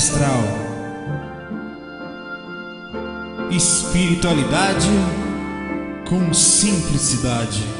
Viagem Astral. Espiritualidade com simplicidade.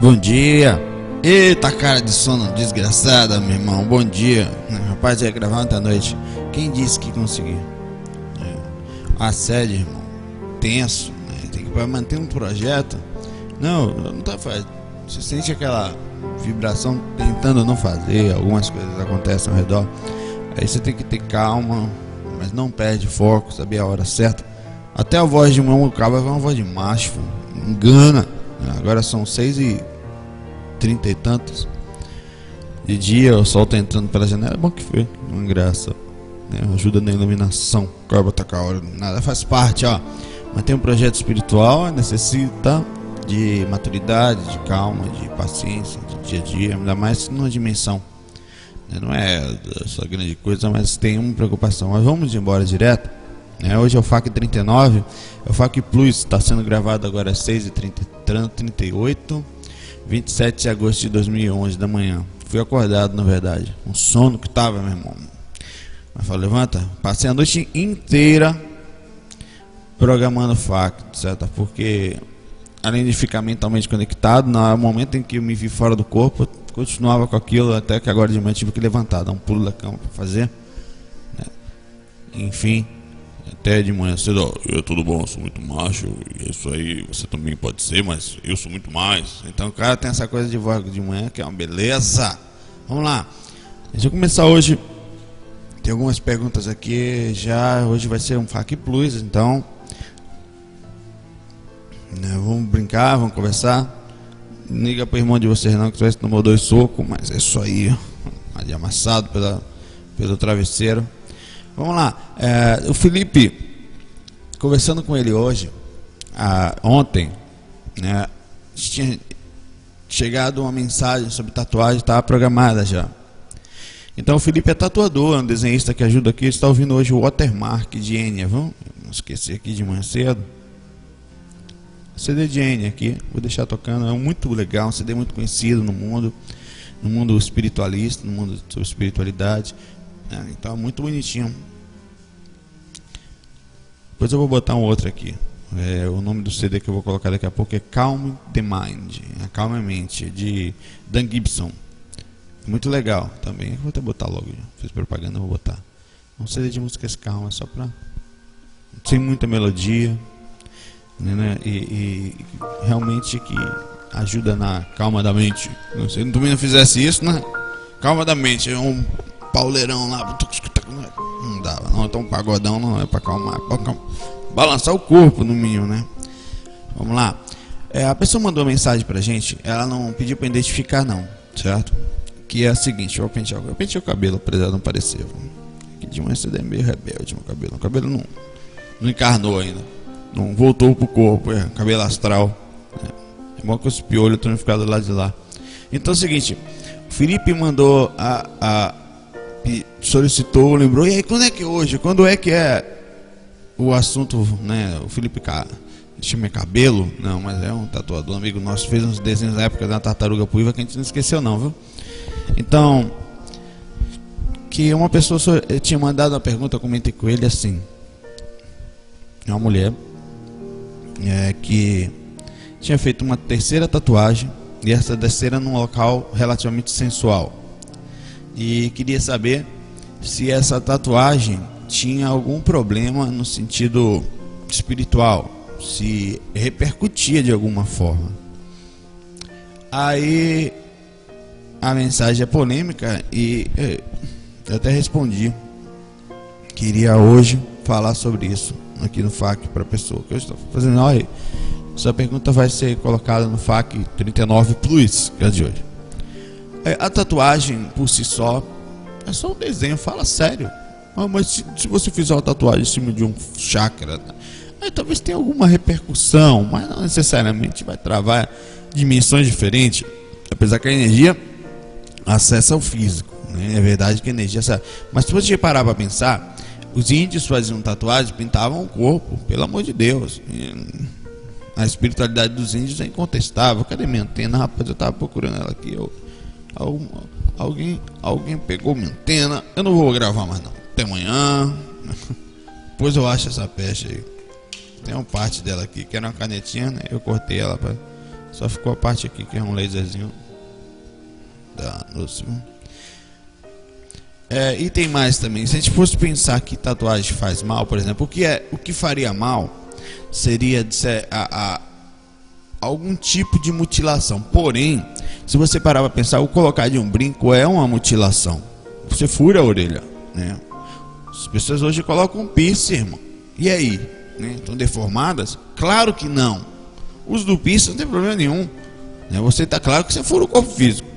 Bom dia. Eita cara de sono desgraçada, meu irmão. Bom dia. Rapaz, ia gravar ontem à noite. Quem disse que conseguiu? É. Assédio, irmão. Tenso. Né? Tem que manter um projeto. Não, não tá fazendo. Você sente aquela vibração tentando não fazer. Algumas coisas acontecem ao redor. Aí você tem que ter calma, mas não perde foco, saber a hora certa. Até a voz de mão acaba é uma voz de macho. Engana. Agora são seis e trinta e tantos de dia, o sol tá entrando pela janela. É bom que foi, uma graça. Né? Ajuda na iluminação. Com a hora, nada faz parte, ó. Mas tem um projeto espiritual, necessita de maturidade, de calma, de paciência, de dia a dia, ainda mais numa dimensão. Né? Não é essa grande coisa, mas tem uma preocupação. Mas vamos embora direto. Né? Hoje é o FAC 39, é o FAC Plus, está sendo gravado agora às 6h38, 27 de agosto de 2011 da manhã. Fui acordado, na verdade, um sono que tava, meu irmão. Mas falei, levanta, passei a noite inteira programando FAC, certo? Porque além de ficar mentalmente conectado, no momento em que eu me vi fora do corpo, continuava com aquilo até que agora de manhã tive que levantar, dar um pulo da cama para fazer. Né? Enfim, até de manhã cedo, ó, eu tudo bom, sou muito macho, isso aí você também pode ser, mas eu sou muito mais. Então o cara tem essa coisa de voz de manhã que é uma beleza. Vamos lá. Deixa eu começar hoje. Tem algumas perguntas aqui, já hoje vai ser um FAQ Plus, então né, vamos brincar, vamos conversar. Liga pro irmão de vocês não, que você tomou dois socos, mas é isso aí. Ali amassado pela, pelo travesseiro. Vamos lá. É, o Felipe, conversando com ele hoje, ah, ontem, né, tinha chegado uma mensagem sobre tatuagem, estava programada já. Então o Felipe é tatuador, é um desenhista que ajuda aqui, está ouvindo hoje o Watermark de Enya, vamos esquecer aqui de manhã cedo. CD de Enya aqui, vou deixar tocando, é muito legal, um CD muito conhecido no mundo, no mundo espiritualista, no mundo sobre espiritualidade. É, então, muito bonitinho. Depois eu vou botar um outro aqui. É, o nome do CD que eu vou colocar daqui a pouco é Calm the Mind, Acalma a Mente, de Dan Gibson. Muito legal também. vou até botar logo. Fiz propaganda, vou botar. Um CD de músicas calmas, só pra. Sem muita melodia. Né, né? E, e, realmente que ajuda na calma da mente. Se eu também não fizesse isso, né? Calma da mente. É um pauleirão lá. Não dava, não. Então pagodão não é pra acalmar, pra calmar. balançar o corpo no mínimo, né? Vamos lá. É, a pessoa mandou uma mensagem pra gente, ela não pediu pra identificar não, certo? Que é a seguinte, eu pentear, eu pentei o cabelo apesar não parecer. Que de manhã você é meio rebelde meu cabelo. O cabelo não, não encarnou ainda. Não voltou pro corpo, é cabelo astral. É, é bom que os piolhos estão ficando do lado de lá. Então é o seguinte, o Felipe mandou a, a solicitou, lembrou, e aí quando é que é hoje? Quando é que é o assunto, né? O Felipe chama cabelo, não, mas é um tatuador, amigo nosso, fez uns desenhos na época da tartaruga puiva que a gente não esqueceu não, viu? Então, que uma pessoa tinha mandado uma pergunta, comentei com ele assim, é uma mulher é, que tinha feito uma terceira tatuagem e essa terceira num local relativamente sensual e queria saber se essa tatuagem tinha algum problema no sentido espiritual, se repercutia de alguma forma. Aí a mensagem é polêmica e é, Eu até respondi. Queria hoje falar sobre isso aqui no FAQ para a pessoa que eu estou fazendo. Olha, sua pergunta vai ser colocada no FAQ 39 Plus, que é de hoje. É, a tatuagem por si só é só um desenho, fala sério. Ah, mas se, se, você fizer uma tatuagem em cima de um chakra, aí talvez tenha alguma repercussão, mas não necessariamente vai travar dimensões diferentes. Apesar que a energia acessa o físico. Né? É verdade que a energia acessa. Mas se você parar para pensar, os índios faziam tatuagem, pintavam o corpo, pelo amor de Deus. A espiritualidade dos índios é incontestável. Cadê minha antena? Rapaz, eu estava procurando ela aqui. Eu, alguém, alguém pegou minha antena. Eu não vou gravar mais não. Até amanhã. Depois eu acho essa peste aí. Tem uma parte dela aqui que era uma canetinha, né? Eu cortei ela, pra... só ficou a parte aqui que é um laserzinho. Da, no, é, e tem mais também. Se a gente fosse pensar que tatuagem faz mal, por exemplo, o que, é, o que faria mal seria ser, a, a, algum tipo de mutilação. Porém, se você parar para pensar, o colocar de um brinco é uma mutilação. Você fura a orelha. Né? As pessoas hoje colocam um piercing, irmão. E aí? Né? Estão deformadas? Claro que não. O uso do piercing não tem problema nenhum. Né? Você está claro que você fura o corpo físico.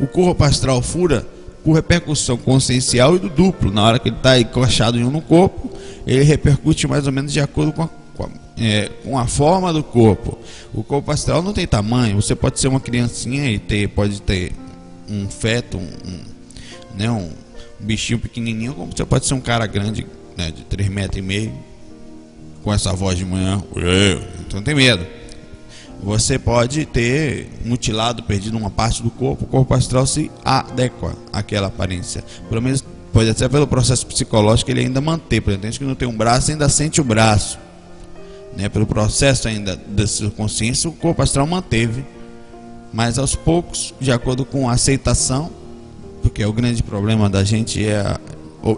O corpo astral fura por repercussão consciencial e do duplo. Na hora que ele está encoxado em um no corpo, ele repercute mais ou menos de acordo com a, é, com a forma do corpo. O corpo astral não tem tamanho. Você pode ser uma criancinha e ter, pode ter um feto, um, um né, um, bichinho pequenininho, como você pode ser um cara grande, né, de 3 metros e meio, com essa voz de manhã. Então tem medo você pode ter mutilado, perdido uma parte do corpo, o corpo astral se adequa àquela aparência. Pelo menos pode ser pelo processo psicológico ele ainda manter. Por exemplo, gente que não tem um braço ainda sente o braço. Né? Pelo processo ainda da sua consciência, o corpo astral manteve. Mas aos poucos, de acordo com a aceitação, porque o grande problema da gente é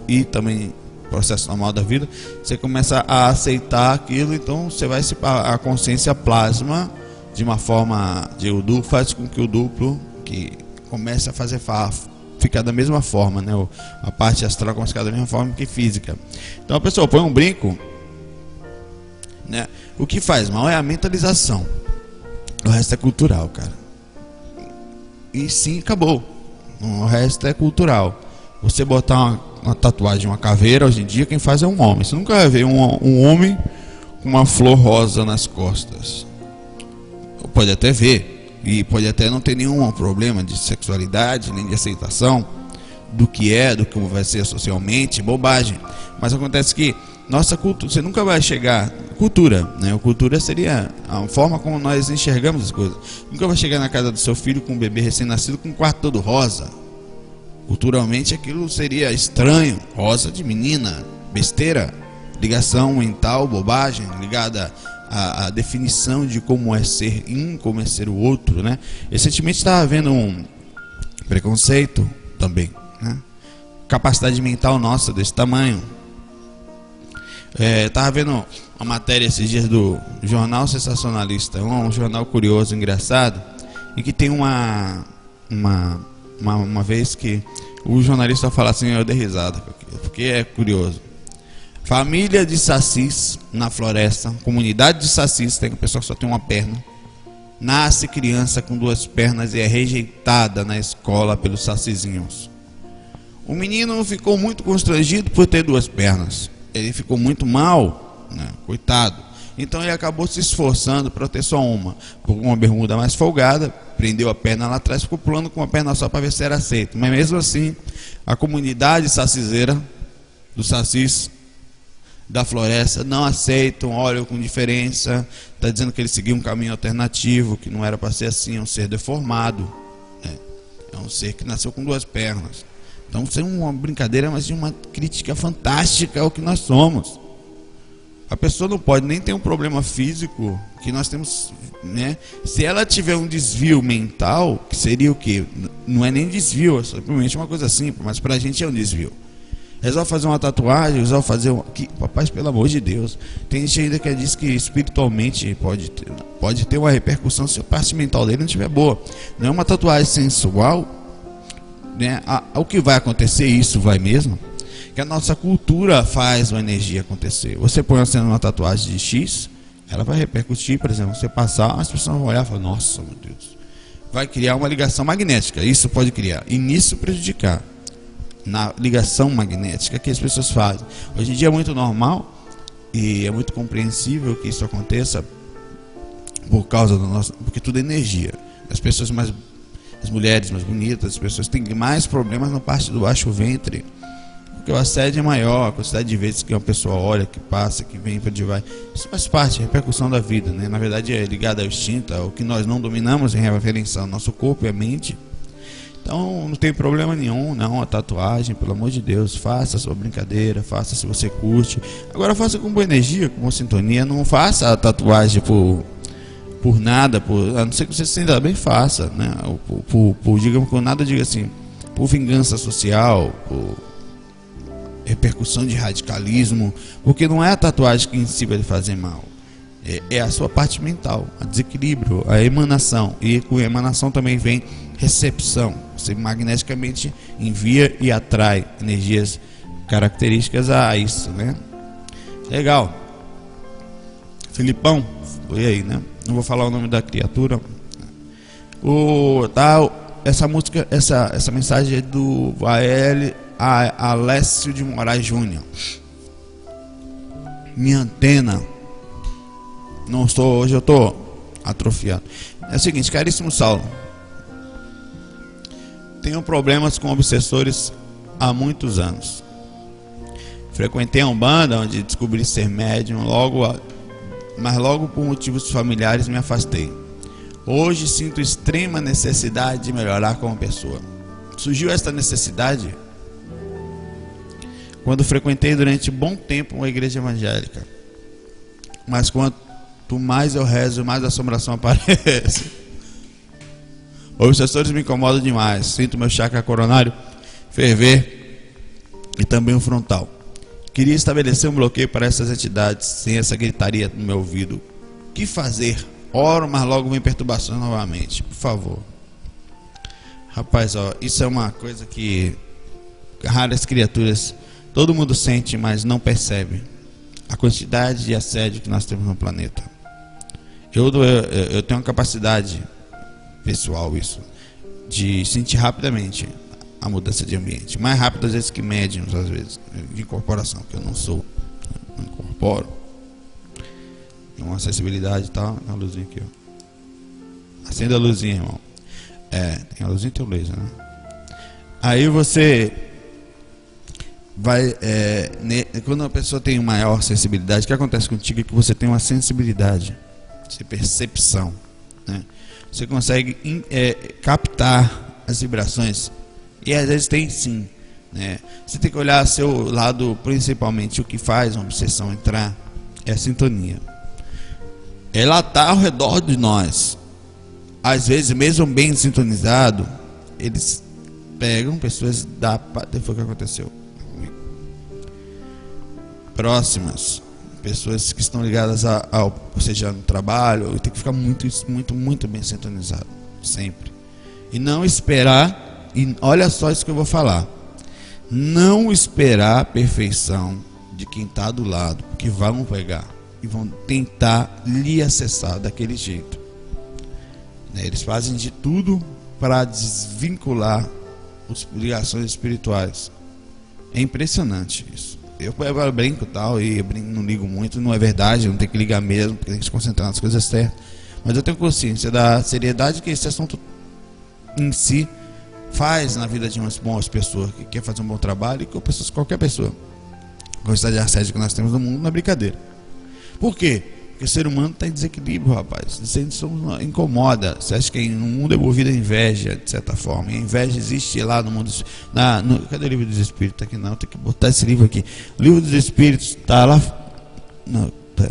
e também processo normal da vida, você começa a aceitar aquilo, então você vai se a consciência plasma de uma forma de o duplo faz com que o duplo que comece a fazer ficar da mesma forma, né? A parte astral começa a ficar da mesma forma que física. Então a pessoa põe um brinco, né? O que faz mal é a mentalização. O resto é cultural, cara. E sim, acabou. O resto é cultural. Você botar uma, uma tatuagem, uma caveira, hoje em dia, quem faz é um homem. Você nunca vai ver um, um homem com uma flor rosa nas costas pode até ver e pode até não ter nenhum problema de sexualidade nem de aceitação do que é, do que vai ser socialmente, bobagem. Mas acontece que nossa cultura, você nunca vai chegar cultura, né? A cultura seria a forma como nós enxergamos as coisas. Nunca vai chegar na casa do seu filho com um bebê recém-nascido com um quarto todo rosa. Culturalmente aquilo seria estranho, rosa de menina, besteira, ligação mental, bobagem, ligada a, a, definição de como é ser um, como é ser o outro, né? Recentemente estava havendo um preconceito também, né? Capacidade mental nossa desse tamanho. É, vendo uma matéria esses dias do Jornal Sensacionalista, um, um jornal curioso, engraçado, e que tem uma, uma, uma, uma vez que o jornalista fala assim, eu dei risada, porque é curioso. Família de sacis na floresta, comunidade de sacis, tem que a pessoa só tem uma perna. Nasce criança com duas pernas e é rejeitada na escola pelos sacizinhos. O menino ficou muito constrangido por ter duas pernas. Ele ficou muito mal, né? coitado. Então ele acabou se esforçando para ter só uma. Com uma bermuda mais folgada, prendeu a perna lá atrás, ficou pulando com uma perna só para ver se era aceito. Mas mesmo assim, a comunidade saciseira do sacis da floresta não aceitam, olham com diferença, está dizendo que ele seguiu um caminho alternativo, que não era para ser assim, é um ser deformado, né? é um ser que nasceu com duas pernas. Então, é uma brincadeira, mas uma crítica fantástica ao que nós somos. A pessoa não pode nem ter um problema físico que nós temos, né? Se ela tiver um desvio mental, que seria o quê? Não é nem desvio, é simplesmente uma coisa simples, mas para a gente é um desvio resolve fazer uma tatuagem, resolve fazer um. Que, papai, pelo amor de Deus. Tem gente ainda que diz que espiritualmente pode ter, pode ter uma repercussão se a parte mental dele não estiver boa. Não é uma tatuagem sensual, né, a, o que vai acontecer, isso vai mesmo, que a nossa cultura faz uma energia acontecer. Você põe assim uma tatuagem de X, ela vai repercutir, por exemplo, você passar, as pessoas vão olhar e falar, nossa, meu Deus. Vai criar uma ligação magnética, isso pode criar, e nisso prejudicar. Na ligação magnética que as pessoas fazem. Hoje em dia é muito normal e é muito compreensível que isso aconteça por causa do nosso. Porque tudo é energia. As pessoas mais. As mulheres mais bonitas, as pessoas têm mais problemas na parte do baixo ventre. Porque o assédio é maior, a quantidade de vezes que uma pessoa olha, que passa, que vem para onde vai. Isso faz parte, repercussão da vida, né? Na verdade é ligado ao instinto, ao que nós não dominamos em referência ao nosso corpo e a mente. Então não tem problema nenhum, não, a tatuagem, pelo amor de Deus, faça a sua brincadeira, faça se você curte. Agora faça com boa energia, com boa sintonia, não faça a tatuagem por, por nada, por, a não ser que você se sinta bem, faça, né? Por, por, por digamos, com nada diga assim, por vingança social, por repercussão de radicalismo, porque não é a tatuagem que em si vai fazer mal. É, é a sua parte mental, a desequilíbrio, a emanação. E com emanação também vem recepção. Você magneticamente envia e atrai energias características a isso, né? Legal. Filipão, foi aí, né? Não vou falar o nome da criatura. O tá essa música, essa essa mensagem é do Vael Alessio de Moraes Júnior. Minha antena não estou hoje eu estou atrofiado. É o seguinte, caríssimo Saulo, tenho problemas com obsessores há muitos anos. Frequentei a Umbanda, onde descobri ser médium, logo, mas logo por motivos familiares me afastei. Hoje sinto extrema necessidade de melhorar como pessoa. Surgiu esta necessidade quando frequentei durante bom tempo uma igreja evangélica. Mas quanto mais eu rezo, mais assombração aparece. Os obsessores me incomodam demais. Sinto meu chakra coronário ferver e também o frontal. Queria estabelecer um bloqueio para essas entidades sem essa gritaria no meu ouvido. O que fazer? Oro, mas logo vem perturbações novamente. Por favor. Rapaz, ó, isso é uma coisa que raras criaturas todo mundo sente, mas não percebe. A quantidade de assédio que nós temos no planeta. Eu, eu, eu tenho uma capacidade pessoal isso, de sentir rapidamente a mudança de ambiente. Mais rápido às vezes que médiums, às vezes, de incorporação, que eu não sou, não incorporo. Uma acessibilidade e tal, a luzinha aqui, ó. Acenda a luzinha, irmão. É, tem a luzinha e tem o laser, né? Aí você vai. É, ne, quando a pessoa tem maior sensibilidade, o que acontece contigo é que você tem uma sensibilidade, percepção. Né? Você consegue é, captar as vibrações. E às vezes tem sim. Né? Você tem que olhar seu lado, principalmente o que faz uma obsessão entrar é a sintonia. Ela está ao redor de nós. Às vezes, mesmo bem sintonizado, eles pegam pessoas da. Foi o que aconteceu. Próximas pessoas que estão ligadas ao, ou seja, no trabalho, tem que ficar muito, muito, muito bem sintonizado, sempre. E não esperar, e olha só isso que eu vou falar. Não esperar a perfeição de quem está do lado, porque vão pegar e vão tentar lhe acessar daquele jeito. Né, eles fazem de tudo para desvincular as ligações espirituais. É impressionante isso eu, eu brinco tal, e brinco, não ligo muito, não é verdade, não tem que ligar mesmo, porque tem que se concentrar nas coisas certas. Mas eu tenho consciência da seriedade que esse assunto em si faz na vida de umas boas pessoas que quer fazer um bom trabalho e que pessoas, qualquer pessoa. A quantidade de assédio que nós temos no mundo não é brincadeira. Por quê? Porque o ser humano está em desequilíbrio, rapaz. Isso incomoda. Você acha que no mundo é movida a inveja, de certa forma. E a inveja existe lá no mundo. Na, no, cadê o livro dos Espíritos? Aqui não, tem que botar esse livro aqui. O livro dos Espíritos está lá. Não, tá.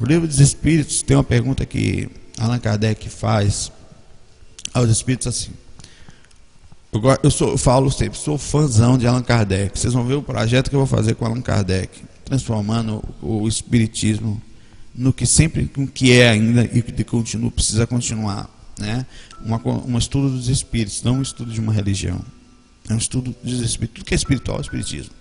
O livro dos Espíritos tem uma pergunta que Allan Kardec faz aos Espíritos assim. Eu, eu, sou, eu falo sempre, sou fãzão de Allan Kardec. Vocês vão ver o projeto que eu vou fazer com Allan Kardec, transformando o Espiritismo no que sempre com que é ainda e que continua precisa continuar né? Uma, um estudo dos espíritos, não um estudo de uma religião. É um estudo dos espíritos. Tudo que é espiritual é espiritismo.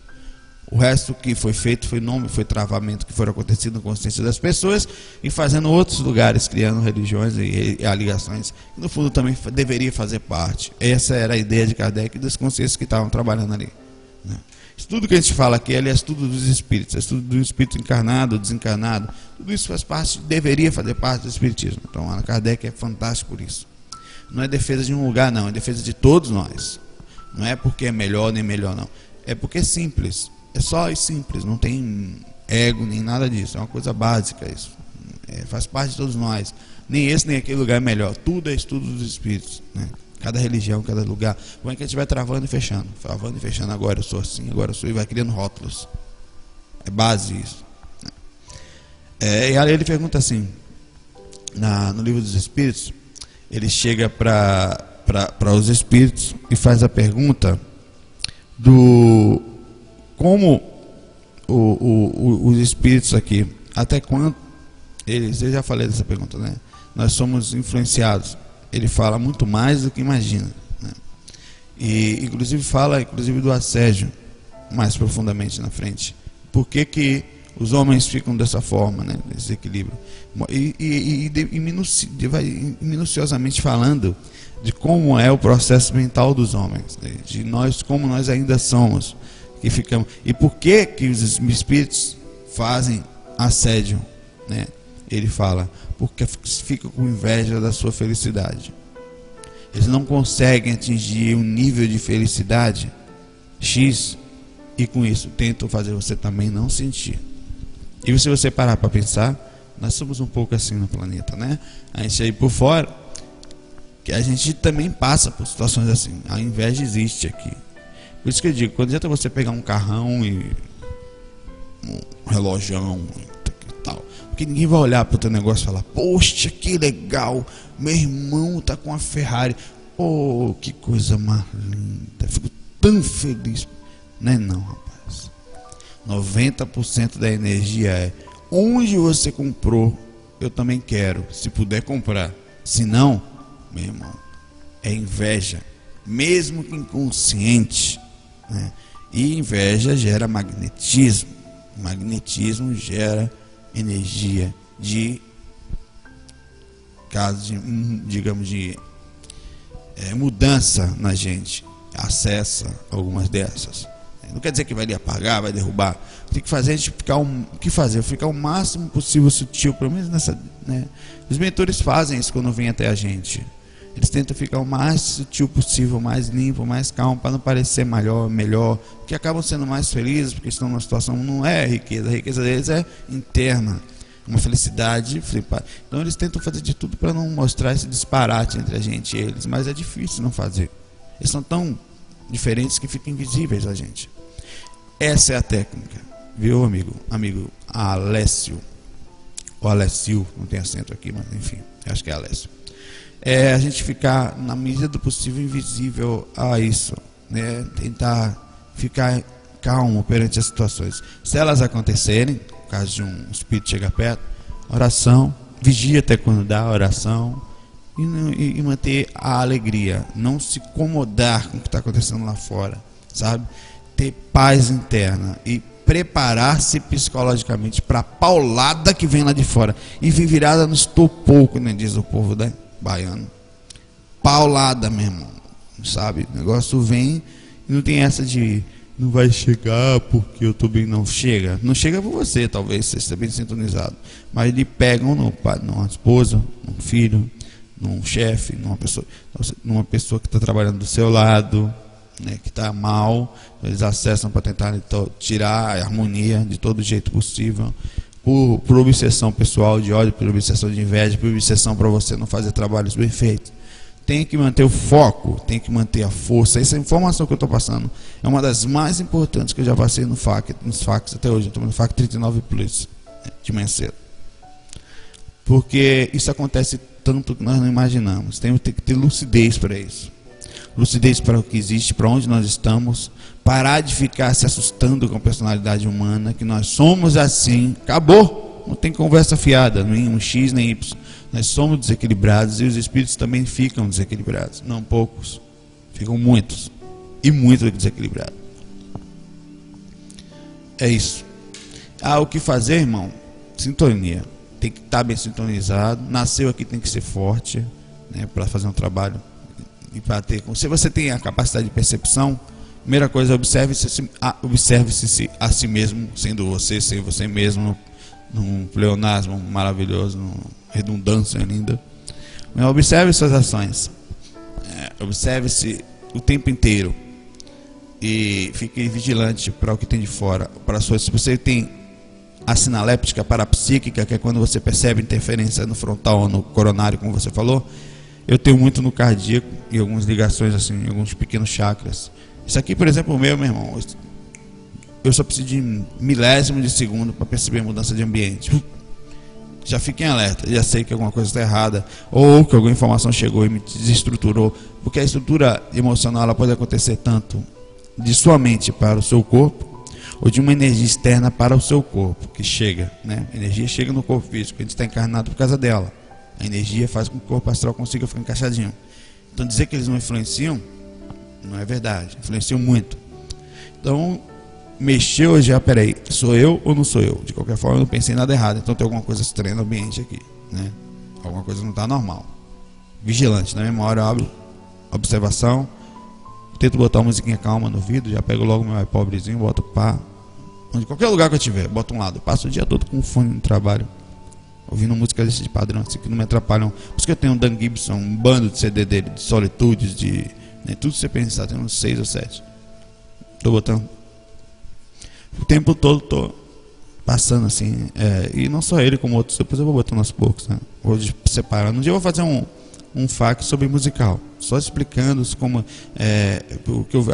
O resto que foi feito foi nome, foi travamento que foram acontecendo na consciência das pessoas e fazendo outros lugares, criando religiões e, e ligações, que no fundo também deveria fazer parte. Essa era a ideia de Kardec e das consciências que estavam trabalhando ali. Né? Tudo que a gente fala aqui é estudo dos espíritos, é estudo do espírito encarnado, desencarnado. Tudo isso faz parte, deveria fazer parte do espiritismo. Então, Allan Kardec é fantástico por isso. Não é defesa de um lugar, não, é defesa de todos nós. Não é porque é melhor nem melhor, não. É porque é simples. É só e simples, não tem ego nem nada disso. É uma coisa básica isso. É, faz parte de todos nós. Nem esse nem aquele lugar é melhor. Tudo é estudo dos espíritos. Né? Cada religião, cada lugar. Como é que a gente vai travando e fechando? Travando e fechando. Agora eu sou assim, agora eu sou. E vai criando rótulos. É base isso. Né? É, e aí ele pergunta assim: na, no livro dos Espíritos, ele chega para os Espíritos e faz a pergunta do como o, o, os espíritos aqui, até quando eles, eu já falei dessa pergunta, né? Nós somos influenciados. Ele fala muito mais do que imagina. Né? E inclusive fala, inclusive do assédio, mais profundamente na frente. Por que, que os homens ficam dessa forma, né? Desequilíbrio. E, e, e, e minuci, vai minuciosamente falando de como é o processo mental dos homens, né? de nós, como nós ainda somos e ficamos. E por que que os espíritos fazem assédio, né? Ele fala, porque ficam com inveja da sua felicidade. Eles não conseguem atingir um nível de felicidade X e com isso tentam fazer você também não sentir. E se você parar para pensar, nós somos um pouco assim no planeta, né? A gente aí por fora, que a gente também passa por situações assim. A inveja existe aqui. Por isso que eu digo, quando adianta você pegar um carrão e um relojão e tal. Porque ninguém vai olhar para o teu negócio e falar, poxa, que legal, meu irmão tá com a Ferrari. Oh, que coisa mais linda. Fico tão feliz. Não é não, rapaz. 90% da energia é onde você comprou, eu também quero. Se puder comprar. Se não, meu irmão, é inveja. Mesmo que inconsciente né? E inveja gera magnetismo. Magnetismo gera energia de caso de, hum, digamos de é, mudança na gente. Acessa algumas dessas. Não quer dizer que vai lhe apagar, vai derrubar. Tem que fazer a gente ficar um, o que fazer? Ficar o máximo possível sutil, pelo menos nessa, né? Os mentores fazem isso quando vêm até a gente. Eles tentam ficar o mais sutil possível, mais limpo, mais calmo, para não parecer melhor, melhor, que acabam sendo mais felizes, porque estão numa situação, não é riqueza, a riqueza deles é interna, uma felicidade flipada. Então eles tentam fazer de tudo para não mostrar esse disparate entre a gente e eles, mas é difícil não fazer. Eles são tão diferentes que ficam invisíveis a gente. Essa é a técnica, viu, amigo? Amigo Alessio, ou Alessio, não tem acento aqui, mas enfim, acho que é Alessio é a gente ficar, na medida do possível, invisível a isso. Né? Tentar ficar calmo perante as situações. Se elas acontecerem, caso de um espírito chegar perto, oração, vigia até quando dá oração e, e, manter a alegria, não se incomodar com o que está acontecendo lá fora, sabe? Ter paz interna e preparar-se psicologicamente para a paulada que vem lá de fora e vir virada no estopou, como diz o povo, né? Baiano. Paulada, meu irmão. Sabe? O negócio vem e não tem essa de não vai chegar porque eu tô bem. Não chega. Não chega por você, talvez, você esteja bem sintonizado. Mas ele pegam no, numa esposa, num filho, num chefe, numa pessoa, numa pessoa que está trabalhando do seu lado, né, que está mal. Eles acessam para tentar tirar a harmonia de todo jeito possível por, por obsessão pessoal de ódio, por obsessão de inveja, por obsessão para você não fazer trabalhos bem feitos. Tem que manter o foco, tem que manter a força. Essa informação que eu estou passando é uma das mais importantes que eu já passei no FAC, nos FACs até hoje. estou no FAC 39 Plus, né, de manhã cedo. Porque isso acontece tanto que nós não imaginamos. Temos que ter lucidez para isso. Lucidez para o que existe, para onde nós estamos, parar de ficar se assustando com a personalidade humana, que nós somos assim, acabou. não tem conversa fiada, nem um X nem Y. Nós somos desequilibrados e os espíritos também ficam desequilibrados. Não poucos, ficam muitos. E muito desequilibrados. É isso. Ah, o que fazer, irmão? Sintonia. Tem que estar bem sintonizado. Nasceu aqui, tem que ser forte né, para fazer um trabalho. E para ter. Se você tem a capacidade de percepção, primeira coisa, observe-se observe -se a si mesmo, sendo você, sem você mesmo, num pleonasmo maravilhoso, numa redundância linda. observe suas ações. É, observe-se o tempo inteiro e fique vigilante para o que tem de fora. Para sua, se você tem a sinaléptica parapsíquica, que é quando você percebe interferência no frontal ou no coronário, como você falou, eu tenho muito no cardíaco e algumas ligações assim, alguns pequenos chakras. Isso aqui, por exemplo, o meu, meu irmão, eu só preciso de milésimo de segundo para perceber a mudança de ambiente. Já fiquei em alerta, já sei que alguma coisa está errada, ou que alguma informação chegou e me desestruturou, porque a estrutura emocional ela pode acontecer tanto de sua mente para o seu corpo ou de uma energia externa para o seu corpo que chega, né? A energia chega no corpo físico, a gente está encarnado por causa dela. A energia faz com que o corpo astral consiga ficar encaixadinho. Então dizer que eles não influenciam não é verdade, influenciam muito. Então mexeu já, peraí, sou eu ou não sou eu? De qualquer forma, eu não pensei nada errado, então tem alguma coisa estranha no ambiente aqui, né? Alguma coisa não está normal. Vigilante, na memória, abre observação tento botar uma musiquinha calma no ouvido, já pego logo meu pobrezinho, boto pá. Onde qualquer lugar que eu tiver, boto um lado. Passo o dia todo com fone no trabalho. Ouvindo música desse de padrão, assim, que não me atrapalham. Por isso que eu tenho um Dan Gibson, um bando de CD dele, de solitudes, de. Né, tudo você pensar, tem uns seis ou sete. Tô botando. O tempo todo tô passando assim. É, e não só ele, como outros. Depois eu vou botando aos poucos, né? Vou separando. Um dia eu vou fazer um um FAQ sobre musical, só explicando como é,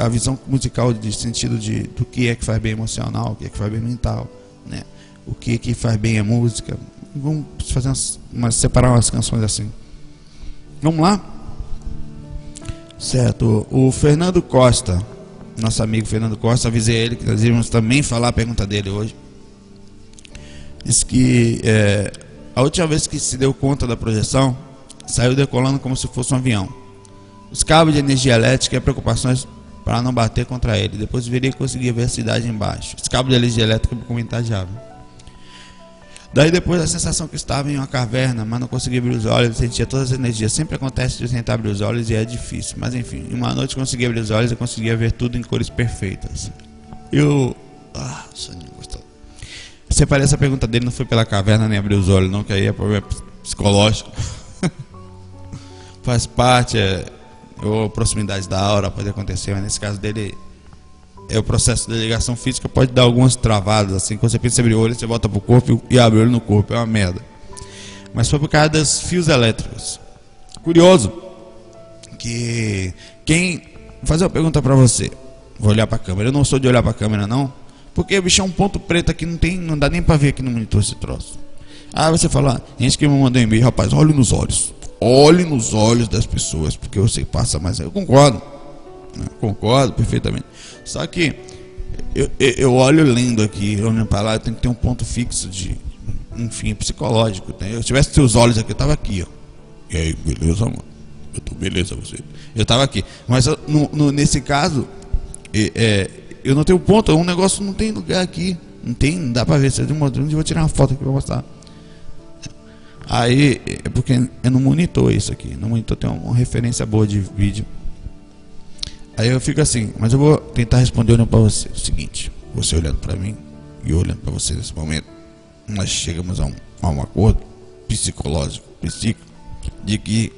a visão musical de sentido de do que é que faz bem emocional, o que é que faz bem mental, né? O que é que faz bem a música. Vamos fazer umas, umas separar umas canções assim. Vamos lá? Certo. O Fernando Costa, nosso amigo Fernando Costa, avisei ele que nós íamos também falar a pergunta dele hoje. Diz que é, a última vez que se deu conta da projeção saiu decolando como se fosse um avião. Os cabos de energia elétrica e preocupações para não bater contra ele. Depois viria conseguia ver a cidade embaixo. Os cabos de energia elétrica comentar já. Daí depois a sensação que estava em uma caverna, mas não conseguia abrir os olhos, sentia todas as energias. Sempre acontece de tentar abrir os olhos e é difícil. Mas enfim, em uma noite consegui abrir os olhos e conseguia ver tudo em cores perfeitas. Eu. Ah, soninho gostou. Separei essa pergunta dele, não foi pela caverna nem abrir os olhos, não, que aí é problema psicológico. faz parte, é, ou proximidade da aura pode acontecer, mas nesse caso dele é o processo de ligação física pode dar algumas travadas, assim, quando você pensa abrir o olho, você volta pro corpo e abre o olho no corpo, é uma merda. Mas foi por causa dos fios elétricos. Curioso que quem vou fazer uma pergunta para você. Vou olhar para a câmera. Eu não sou de olhar para a câmera não, porque bicho é um ponto preto aqui, não tem, não dá nem para ver aqui no monitor esse troço. Ah, você fala, gente que me mandou e-mail, rapaz, olhe nos olhos olhe nos olhos das pessoas, porque você passa mais. Eu concordo, né? concordo perfeitamente. Só que eu, eu olho lendo aqui, olhando para lá, eu tenho que ter um ponto fixo de, enfim, psicológico. Né? Eu tivesse seus olhos aqui, eu estava aqui, ó. E aí, beleza, mano? Eu tô beleza, você. Eu estava aqui. Mas no, no, nesse caso, é, é, eu não tenho ponto, um negócio não tem lugar aqui. Não tem, não dá para ver. Um eu vou tirar uma foto aqui para mostrar. Aí, é porque é no monitor isso aqui. No monitor tem uma referência boa de vídeo. Aí eu fico assim, mas eu vou tentar responder olhando para você. O seguinte, você olhando para mim e olhando para você nesse momento, nós chegamos a um, a um acordo psicológico, psíquico, de que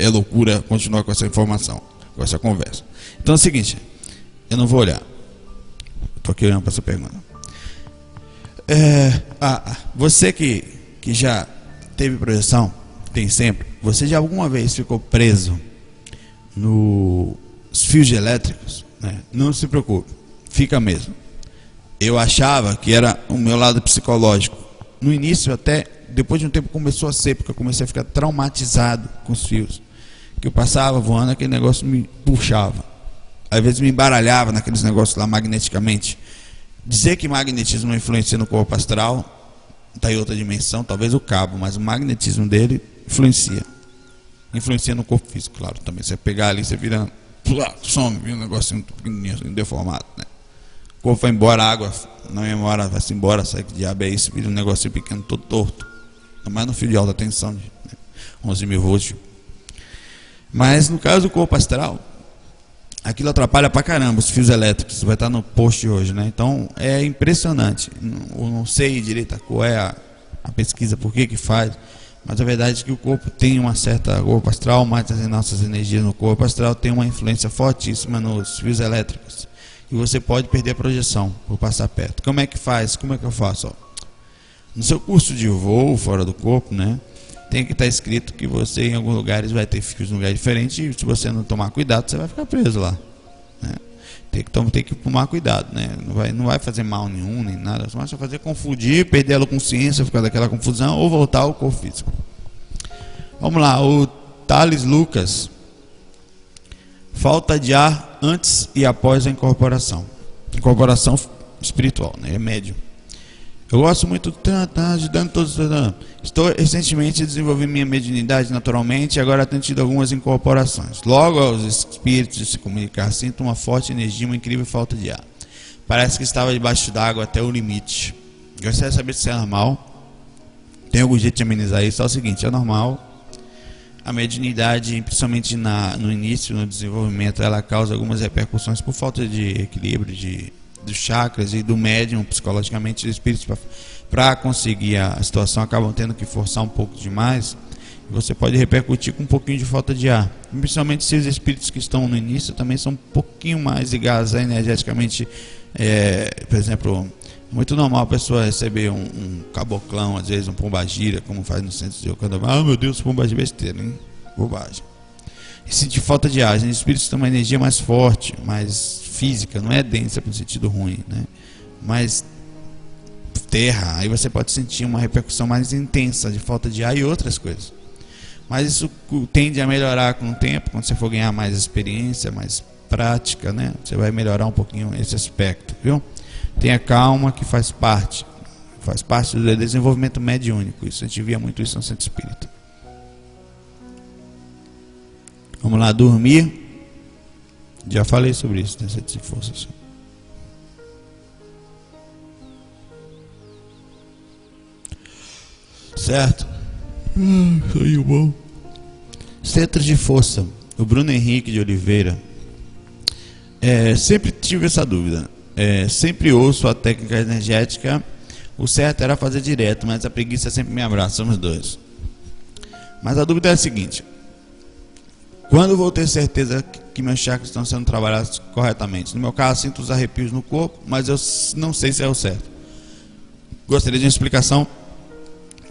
é loucura continuar com essa informação, com essa conversa. Então é o seguinte, eu não vou olhar. Estou aqui olhando para essa pergunta. É, ah, você que, que já teve projeção? Tem sempre. Você já alguma vez ficou preso nos fios elétricos? Né? Não se preocupe, fica mesmo. Eu achava que era o meu lado psicológico. No início, até depois de um tempo, começou a ser, porque eu comecei a ficar traumatizado com os fios. Que eu passava voando, aquele negócio me puxava. Às vezes me embaralhava naqueles negócios lá magneticamente. Dizer que magnetismo influencia no corpo astral está em outra dimensão, talvez o cabo, mas o magnetismo dele influencia. Influencia no corpo físico, claro, também. Você pegar ali, você vira, pula, some, um negocinho pequenininho, assim, deformado, né? O corpo vai embora, a água não é embora, vai-se embora, sai que diabo é isso, vira um negocinho pequeno, todo torto. Mas no fio de alta tensão, né? 11 mil volts. Mas no caso do corpo astral, aquilo atrapalha pra caramba os fios elétricos. Vai estar no post hoje, né? Então é impressionante. Eu não sei direito qual é a, a pesquisa, por que que faz. Mas a verdade é que o corpo tem uma certa corpo astral, mas as nossas energias no corpo astral tem uma influência fortíssima nos fios elétricos. E você pode perder a projeção por passar perto. Como é que faz? Como é que eu faço? No seu curso de voo fora do corpo, né? Tem que estar tá escrito que você em alguns lugares vai ter fios em lugares diferentes e se você não tomar cuidado, você vai ficar preso lá. Tem que, tem que tomar cuidado, né? Não vai, não vai fazer mal nenhum, nem nada, mas vai fazer confundir, perder a consciência, ficar daquela confusão ou voltar ao corpo físico. Vamos lá, o Thales Lucas. Falta de ar antes e após a incorporação. Incorporação espiritual, né? É médio. Eu gosto muito de tá, ajudando todos. Estou recentemente desenvolvendo minha mediunidade naturalmente e agora tenho tido algumas incorporações. Logo aos espíritos de se comunicar, sinto uma forte energia, uma incrível falta de ar. Parece que estava debaixo d'água até o limite. Gostaria de saber se é normal. Tem algum jeito de amenizar isso? É o seguinte, é normal. A mediunidade, principalmente na, no início, no desenvolvimento, ela causa algumas repercussões por falta de equilíbrio, de dos chakras e do médium psicologicamente os espíritos para conseguir a situação acabam tendo que forçar um pouco demais. Você pode repercutir com um pouquinho de falta de ar. Principalmente se os espíritos que estão no início também são um pouquinho mais ligados energeticamente é, por exemplo muito normal a pessoa receber um, um caboclão às vezes um pombagira como faz no centro de Ocandá ah meu Deus pombagira besteira hein? bobagem. E sentir falta de ar. Os espíritos têm uma energia mais forte mais física, não é densa no sentido ruim, né? Mas terra, aí você pode sentir uma repercussão mais intensa de falta de ar e outras coisas. Mas isso tende a melhorar com o tempo, quando você for ganhar mais experiência, mais prática, né? Você vai melhorar um pouquinho esse aspecto, viu? Tenha calma que faz parte, faz parte do desenvolvimento mediúnico. Isso a gente via muito isso no centro espírita. Vamos lá dormir. Já falei sobre isso, né? Sete forças. Certo? Hum, saiu bom. Centros de força. O Bruno Henrique de Oliveira. É, sempre tive essa dúvida. É, sempre ouço a técnica energética. O certo era fazer direto, mas a preguiça sempre me abraça. Somos dois. Mas a dúvida é a seguinte: quando vou ter certeza que meus chakras estão sendo trabalhados corretamente? No meu caso, sinto os arrepios no corpo, mas eu não sei se é o certo. Gostaria de uma explicação.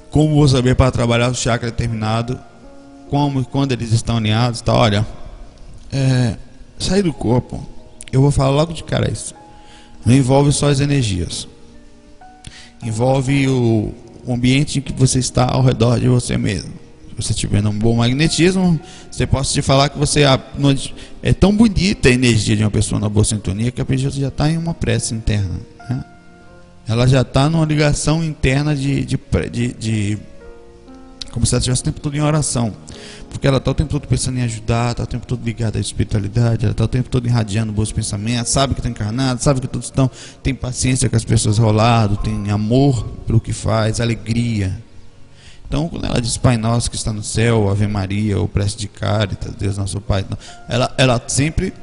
Como vou saber para trabalhar o chakra determinado? Como e quando eles estão alinhados? Tá, olha, é, sair do corpo, eu vou falar logo de cara isso. Não envolve só as energias. Envolve o ambiente em que você está ao redor de você mesmo você tiver um bom magnetismo, você possa te falar que você é tão bonita a energia de uma pessoa na boa sintonia que a pessoa já está em uma prece interna. Né? Ela já está numa ligação interna de, de, de, de como se ela estivesse o tempo todo em oração. Porque ela está o tempo todo pensando em ajudar, está o tempo todo ligada à espiritualidade, ela está o tempo todo irradiando bons pensamentos, sabe que está encarnado, sabe que todos estão, tem paciência com as pessoas rolado, tem amor pelo que faz, alegria. Então, quando ela diz Pai Nosso que está no céu, Ave Maria, ou Prece de Caritas, Deus Nosso Pai, ela, ela sempre,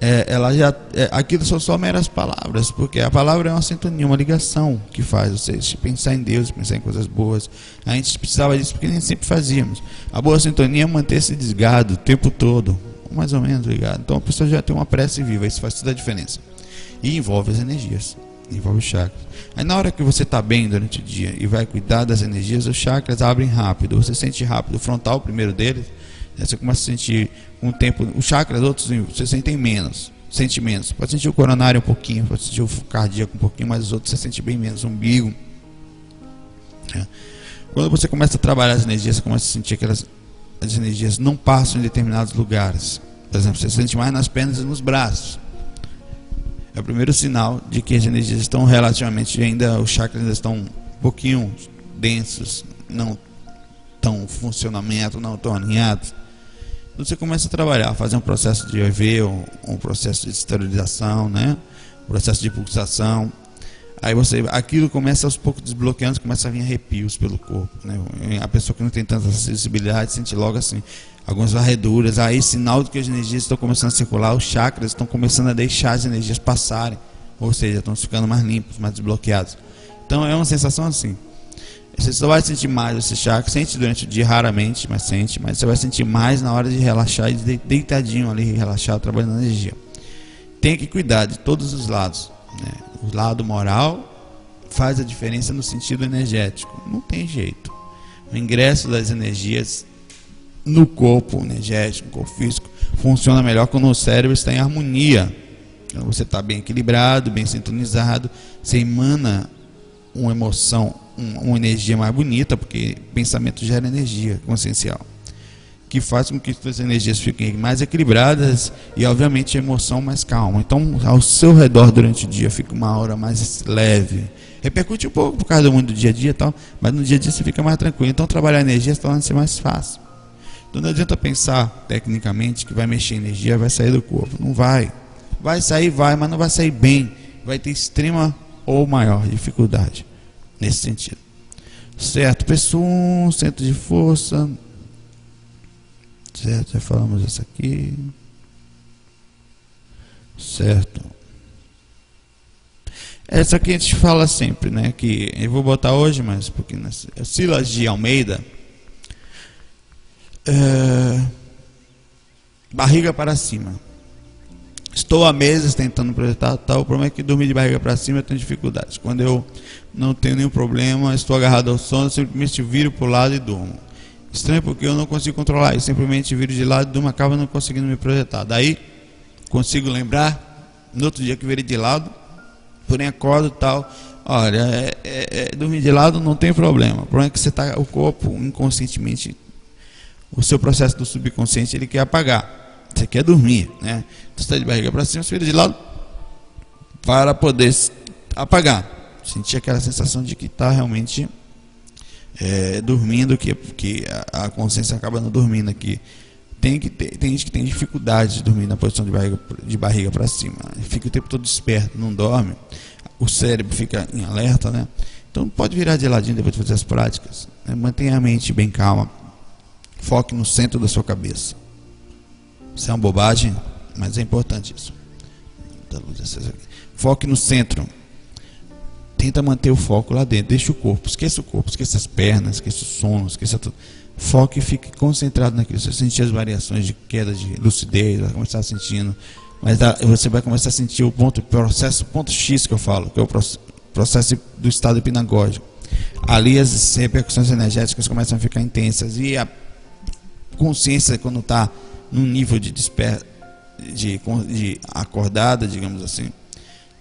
é, ela já, é, aquilo são só meras palavras, porque a palavra é uma sintonia, uma ligação que faz você pensar em Deus, pensar em coisas boas. A gente precisava disso porque nem sempre fazíamos. A boa sintonia é manter-se desgado o tempo todo, mais ou menos ligado. Então, a pessoa já tem uma prece viva, isso faz toda a diferença. E envolve as energias envolve os chakras. Aí na hora que você está bem durante o dia e vai cuidar das energias, os chakras abrem rápido. Você sente rápido o frontal, o primeiro deles, você começa a sentir o tempo, os chakras outros você sentem menos, sente menos. Pode sentir o coronário um pouquinho, pode sentir o cardíaco um pouquinho, mas os outros você sente bem menos, o umbigo. Né? Quando você começa a trabalhar as energias, você começa a sentir que as energias não passam em determinados lugares. Por exemplo, você sente mais nas pernas e nos braços é o primeiro sinal de que as energias estão relativamente ainda, os chakras ainda estão um pouquinho densos, não tão funcionamento, não tão alinhados. Você começa a trabalhar, fazer um processo de EV, um, um processo de esterilização, né? Um processo de pulsação. Aí você, aquilo começa aos poucos desbloqueando, começa a vir arrepios pelo corpo. Né? A pessoa que não tem tanta sensibilidade sente logo assim, algumas varreduras. Aí, sinal de que as energias estão começando a circular, os chakras estão começando a deixar as energias passarem. Ou seja, estão ficando mais limpos, mais desbloqueados. Então é uma sensação assim. Você só vai sentir mais esse chakra, sente durante o dia raramente, mas sente, mas você vai sentir mais na hora de relaxar e de deitadinho ali, relaxar, trabalhando na energia. Tem que cuidar de todos os lados. Né? O lado moral faz a diferença no sentido energético. Não tem jeito. O ingresso das energias no corpo energético, no corpo físico, funciona melhor quando o cérebro está em harmonia. Quando você está bem equilibrado, bem sintonizado, você emana uma emoção, uma energia mais bonita, porque pensamento gera energia consciencial, que faz com que suas energias fiquem mais equilibradas e, obviamente, a emoção mais calma. Então, ao seu redor durante o dia fica uma hora mais leve. Repercute um pouco por causa do mundo do dia a dia e tal, mas no dia a dia você fica mais tranquilo. Então, trabalhar a energia torna-se mais fácil. Então, não adianta pensar tecnicamente que vai mexer energia, vai sair do corpo. Não vai. Vai sair, vai, mas não vai sair bem. Vai ter extrema ou maior dificuldade nesse sentido. Certo, pessoa, centro de força. Certo, já falamos essa aqui. Certo. Essa aqui a gente fala sempre, né? Que eu vou botar hoje, mas porque é Silas de Almeida. É, barriga para cima. Estou há meses tentando projetar tal. O problema é que dormir de barriga para cima eu tenho dificuldades. Quando eu não tenho nenhum problema, estou agarrado ao sono, simplesmente viro para o lado e durmo. Estranho porque eu não consigo controlar. Eu simplesmente viro de lado e durmo, acaba não conseguindo me projetar. Daí, consigo lembrar, no outro dia que virei de lado, porém acordo tal. Olha, é, é, é, dormir de lado não tem problema. O problema é que você está, o corpo inconscientemente, o seu processo do subconsciente, ele quer apagar. Você quer dormir, né? Você está de barriga para cima, você vira de lado para poder apagar. Sentir aquela sensação de que está realmente é, dormindo, que, que a, consciência acaba não dormindo aqui. Tem, que ter, tem gente que tem dificuldade de dormir na posição de barriga, de barriga para cima. Fica o tempo todo desperto, não dorme. O cérebro fica em alerta, né? Então pode virar de ladinho depois de fazer as práticas. Né? Mantenha a mente bem calma. Foque no centro da sua cabeça. Isso é uma bobagem, mas é importante isso. Foque no centro. Tenta manter o foco lá dentro. Deixa o corpo. Esqueça o corpo, esqueça as pernas, esqueça o sono, esqueça tudo. Foque e fique concentrado naquilo. Você sentir as variações de queda de lucidez, vai começar sentindo. Mas você vai começar a sentir o ponto, processo ponto X que eu falo, que é o processo do estado hipnagógico. Ali as repercussões energéticas começam a ficar intensas e a consciência quando está num nível de desper, de, de acordada, digamos assim,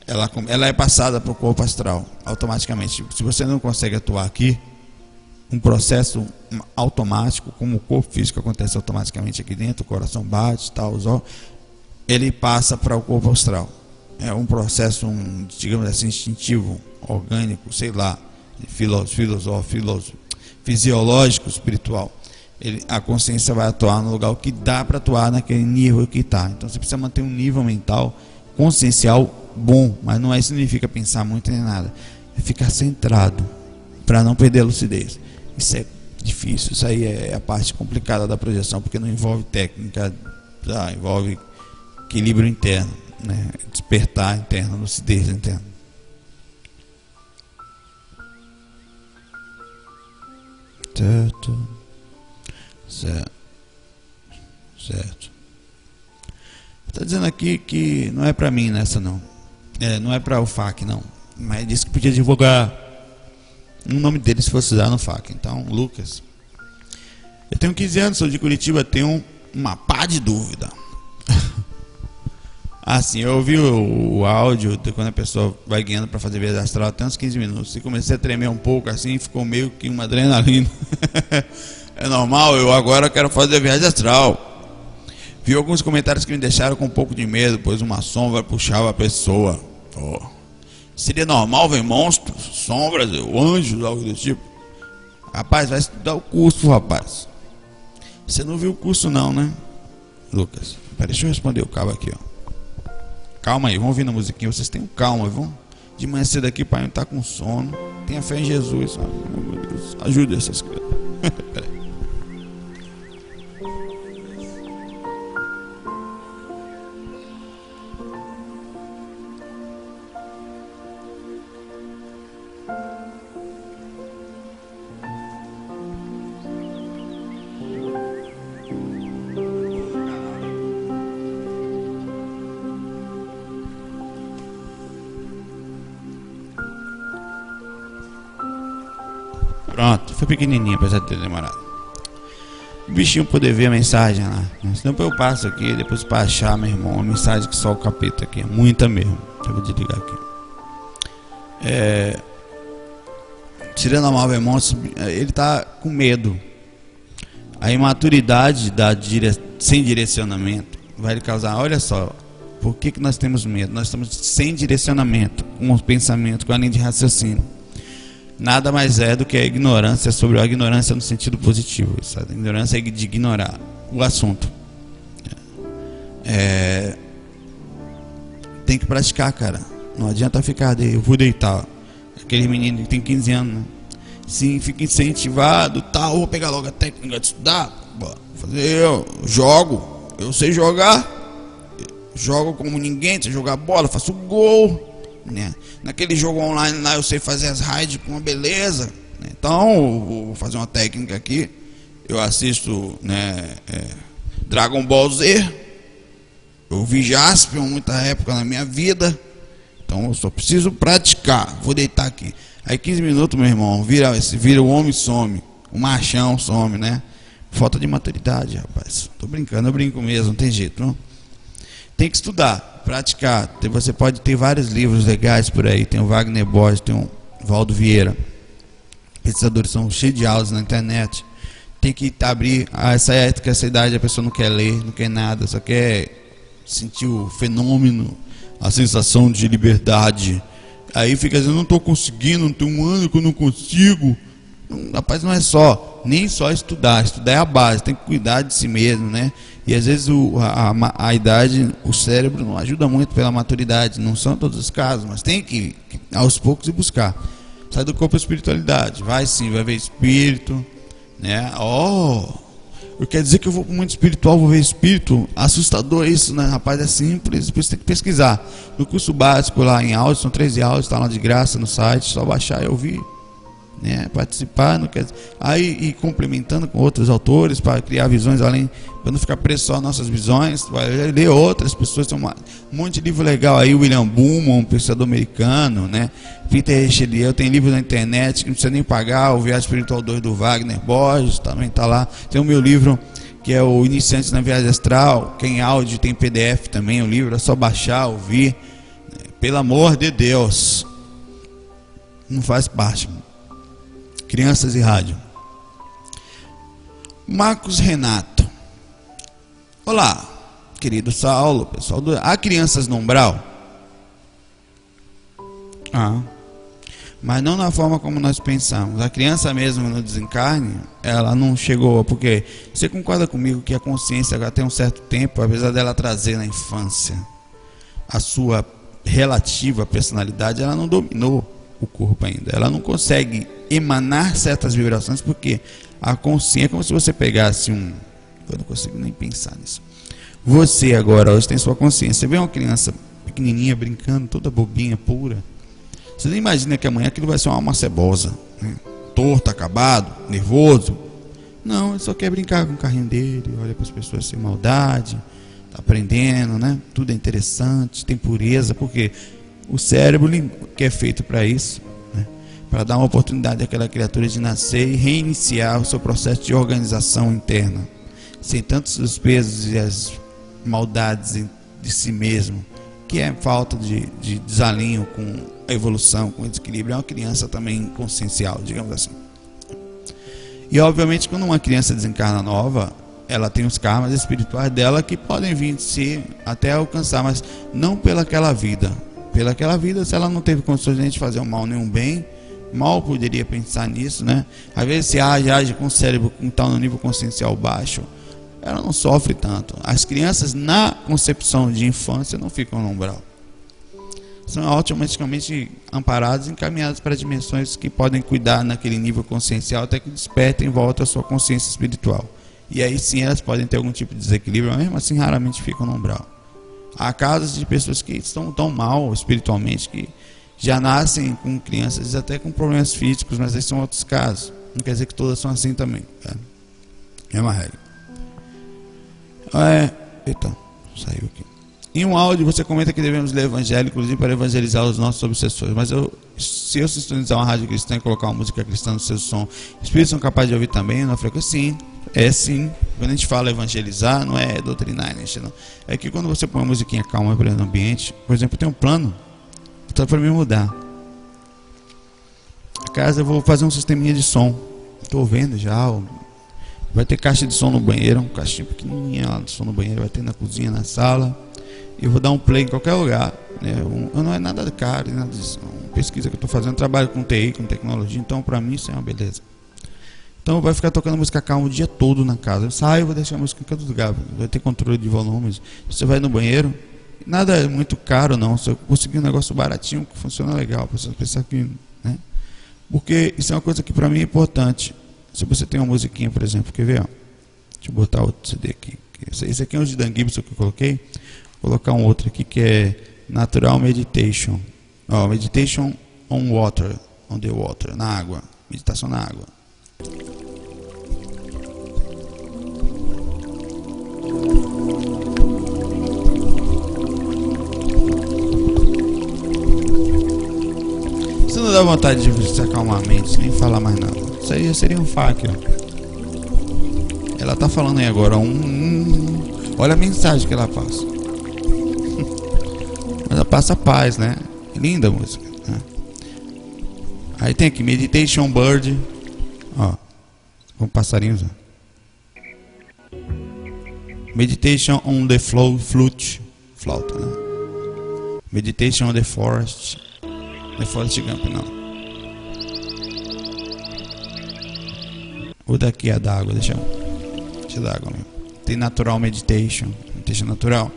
ela, ela é passada para o corpo astral automaticamente. Se você não consegue atuar aqui, um processo automático, como o corpo físico acontece automaticamente aqui dentro, o coração bate, tal, os ele passa para o corpo astral. É um processo, um, digamos assim, instintivo, orgânico, sei lá, filosófico, fisiológico, espiritual ele, a consciência vai atuar no lugar que dá para atuar naquele nível que está. Então você precisa manter um nível mental consciencial bom, mas não é significa pensar muito nem nada. É ficar centrado para não perder a lucidez. Isso é difícil, isso aí é a parte complicada da projeção, porque não envolve técnica, tá? envolve equilíbrio interno, né? despertar interno, lucidez interna. Certo. Certo. Certo. Está dizendo aqui que não é para mim nessa não. É, não é para o FAC não. Mas disse que podia divulgar o nome dele se fosse usar no FAC. Então, Lucas. Eu tenho 15 anos, sou de Curitiba, tenho uma pá de dúvida. assim, eu ouvi o, o, áudio de quando a pessoa vai guiando para fazer viagem astral até uns 15 minutos. E comecei a tremer um pouco assim, ficou meio que uma adrenalina. É normal, eu agora quero fazer viagem astral. Vi alguns comentários que me deixaram com um pouco de medo, pois uma sombra puxava a pessoa. Oh. Seria normal ver monstros, sombras, anjos, algo do tipo? Rapaz, vai estudar o curso, rapaz. Você não viu o curso não, né? Lucas, peraí, deixa eu responder o cabo aqui, ó. Calma aí, vamos ouvir a musiquinha. Vocês tenham calma, vão. De manhã cedo aqui, pai, não tá com sono. Tenha fé em Jesus. Meu Deus, ajuda essas crianças. Pronto, foi pequenininho, apesar de ter demorado. O bichinho poder ver a mensagem lá. Senão eu passo aqui, depois para achar, meu irmão, a mensagem que só o capeta aqui. É muita mesmo. Eu vou desligar aqui. É... Tirando a Marvel Monstros, ele tá com medo. A imaturidade da dire... sem direcionamento vai lhe causar. Olha só, por que, que nós temos medo? Nós estamos sem direcionamento, com os pensamentos, com a linha de raciocínio nada mais é do que a ignorância sobre a ignorância no sentido positivo. Sabe? A ignorância é de ignorar o assunto. É, tem que praticar, cara. Não adianta ficar de eu vou deitar. Aquele menino que tem 15 anos, né? Sim, fica incentivado, tal, vou pegar logo a técnica de estudar. fazer eu jogo, eu sei jogar. Jogo como ninguém, sei jogar bola, faço gol né? Naquele jogo online lá eu sei fazer as raids com uma beleza. Né? Então, vou fazer uma técnica aqui. Eu assisto né, é, Dragon Ball Z. Eu vi Jaspion muita época na minha vida. Então eu só preciso praticar. Vou deitar aqui. Aí 15 minutos, meu irmão, vira, vira o homem some. O machão some, né? Falta de maturidade, rapaz. Tô brincando, eu brinco mesmo, não tem jeito, não? Tem que estudar praticar. Você pode ter vários livros legais por aí. Tem o Wagner Borges, tem o Valdo Vieira. Pesquisadores são cheios de aulas na internet. Tem que abrir ah, essa ética, essa idade, a pessoa não quer ler, não quer nada, só quer sentir o fenômeno, a sensação de liberdade. Aí fica dizendo, não estou conseguindo, não tem um ano que eu não consigo. Rapaz, não é só, nem só estudar. Estudar é a base, tem que cuidar de si mesmo, né? E às vezes o, a, a, a, idade, o cérebro não ajuda muito pela maturidade. Não são todos os casos, mas tem que, que aos poucos, ir buscar. Sai do corpo a espiritualidade. Vai sim, vai ver espírito. Né? Oh, eu quero dizer que eu vou para o mundo espiritual, vou ver espírito. Assustador isso, né? Rapaz, é simples. Depois tem que pesquisar. No curso básico lá em áudio, são 13 áudios, está lá de graça no site, só baixar e ouvir né, participar, não quer, aí e complementando com outros autores para criar visões além, para não ficar preso só nossas visões, ler outras pessoas, tem um monte de livro legal aí, William Bumo, um pensador americano, né, Peter Richelieu, tem livro na internet que não precisa nem pagar, o Viagem Espiritual 2 do Wagner Borges, também está lá, tem o meu livro que é o Iniciantes na Viagem Astral, quem áudio tem PDF também, o livro é só baixar, ouvir, pelo amor de Deus, não faz parte, Crianças e Rádio. Marcos Renato. Olá, querido Saulo, pessoal do. Há crianças no umbral? Ah. Mas não na forma como nós pensamos. A criança mesmo no desencarne, ela não chegou, porque você concorda comigo que a consciência agora tem um certo tempo, apesar dela trazer na infância a sua relativa personalidade, ela não dominou o corpo ainda. Ela não consegue emanar certas vibrações porque a consciência é como se você pegasse um. Eu não consigo nem pensar nisso. Você agora hoje tem sua consciência. Você vê uma criança pequenininha brincando, toda bobinha, pura. Você nem imagina que amanhã aquilo vai ser uma alma cebosa, né? torto, acabado, nervoso. Não, ele só quer brincar com o carrinho dele, olha para as pessoas sem maldade, tá aprendendo, né? Tudo é interessante, tem pureza, porque o cérebro que é feito para isso? Para dar uma oportunidade àquela criatura de nascer e reiniciar o seu processo de organização interna, sem tantos os pesos e as maldades de si mesmo, que é falta de, de desalinho com a evolução, com o desequilíbrio. É uma criança também consciencial, digamos assim. E obviamente, quando uma criança desencarna nova, ela tem os karmas espirituais dela que podem vir de si até alcançar, mas não pelaquela vida, pelaquela vida, se ela não teve condições de fazer o mal nenhum bem, mal poderia pensar nisso, né? Às vezes se age, age com o cérebro que está no nível consciencial baixo, ela não sofre tanto. As crianças na concepção de infância não ficam no umbral. São automaticamente amparadas encaminhadas para dimensões que podem cuidar naquele nível consciencial até que despertem em volta a sua consciência espiritual. E aí sim elas podem ter algum tipo de desequilíbrio, mas mesmo assim raramente ficam no umbral. Há casos de pessoas que estão tão mal espiritualmente que já nascem com crianças até com problemas físicos, mas esses são outros casos. Não quer dizer que todas são assim também. Tá? É uma regra. É, eita, saiu aqui. Em um áudio você comenta que devemos ler evangelho, inclusive para evangelizar os nossos obsessores. Mas eu, se eu sintonizar uma rádio cristã e colocar uma música cristã no seu som, espíritos são capazes de ouvir também na frequência? Sim, é sim. Quando a gente fala evangelizar, não é doutrinar, né? não. É que quando você põe uma musiquinha calma para o ambiente, por exemplo, tem um plano, só para me mudar. A casa eu vou fazer um sisteminha de som. Estou vendo já, Vai ter caixa de som no banheiro, um caixinha pequenininha lá de som no banheiro, vai ter na cozinha, na sala. Eu vou dar um play em qualquer lugar. Né? Não é nada caro, nada disso. Uma pesquisa que eu estou fazendo, trabalho com TI, com tecnologia, então para mim isso é uma beleza. Então vai ficar tocando música calma o dia todo na casa. Eu saio, vou deixar a música em todo lugar. Vai ter controle de volumes. Você vai no banheiro, nada é muito caro não. Se eu conseguir um negócio baratinho que funciona legal, para você pensar que, né? Porque isso é uma coisa que para mim é importante. Se você tem uma musiquinha, por exemplo, quer ver? Ó? Deixa eu botar outro CD aqui. Esse aqui é um de Dan Gibson que eu coloquei. Vou colocar um outro aqui que é Natural Meditation. Ó, meditation on Water. On the Water. Na água. Meditação na água. Não dá vontade de se acalmar a mente, nem falar mais nada. Aí seria um fac, ó. Ela tá falando aí agora um, um, Olha a mensagem que ela passa. Ela passa paz, né? Linda música. Né? Aí tem aqui Meditation Bird. Ó. Com passarinhos. Ó. Meditation on the flow flute. Flauta, né? Meditation on the forest. The forest Gump, não. O daqui é da água, deixa eu. Deixa da água mesmo. Tem natural meditation, meditation natural.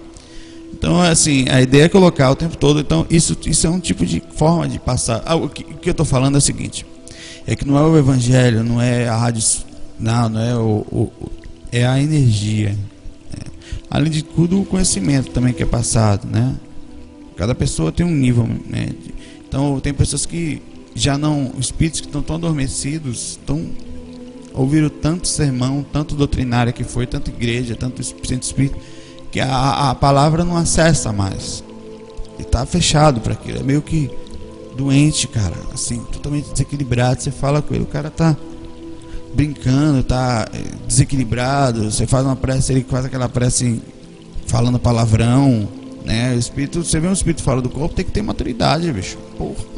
Então, assim, a ideia é colocar o tempo todo. Então, isso, isso é um tipo de forma de passar. Ah, o, que, o que eu estou falando é o seguinte: é que não é o evangelho, não é a rádio. Não, não é o. o é a energia. É. Além de tudo, o conhecimento também que é passado, né? Cada pessoa tem um nível, né? Então, tem pessoas que já não. Espíritos que estão tão adormecidos, estão ouviram tanto sermão, tanto doutrinária que foi, tanta igreja, tanto centro espírito, que a, a palavra não acessa mais. E está fechado para aquilo. É meio que doente, cara. Assim, totalmente desequilibrado. Você fala com ele, o cara tá brincando, tá eh, desequilibrado. Você faz uma prece, ele faz aquela prece falando palavrão, né? O espírito, você vê um espírito fora do corpo, tem que ter maturidade, bicho. Porra.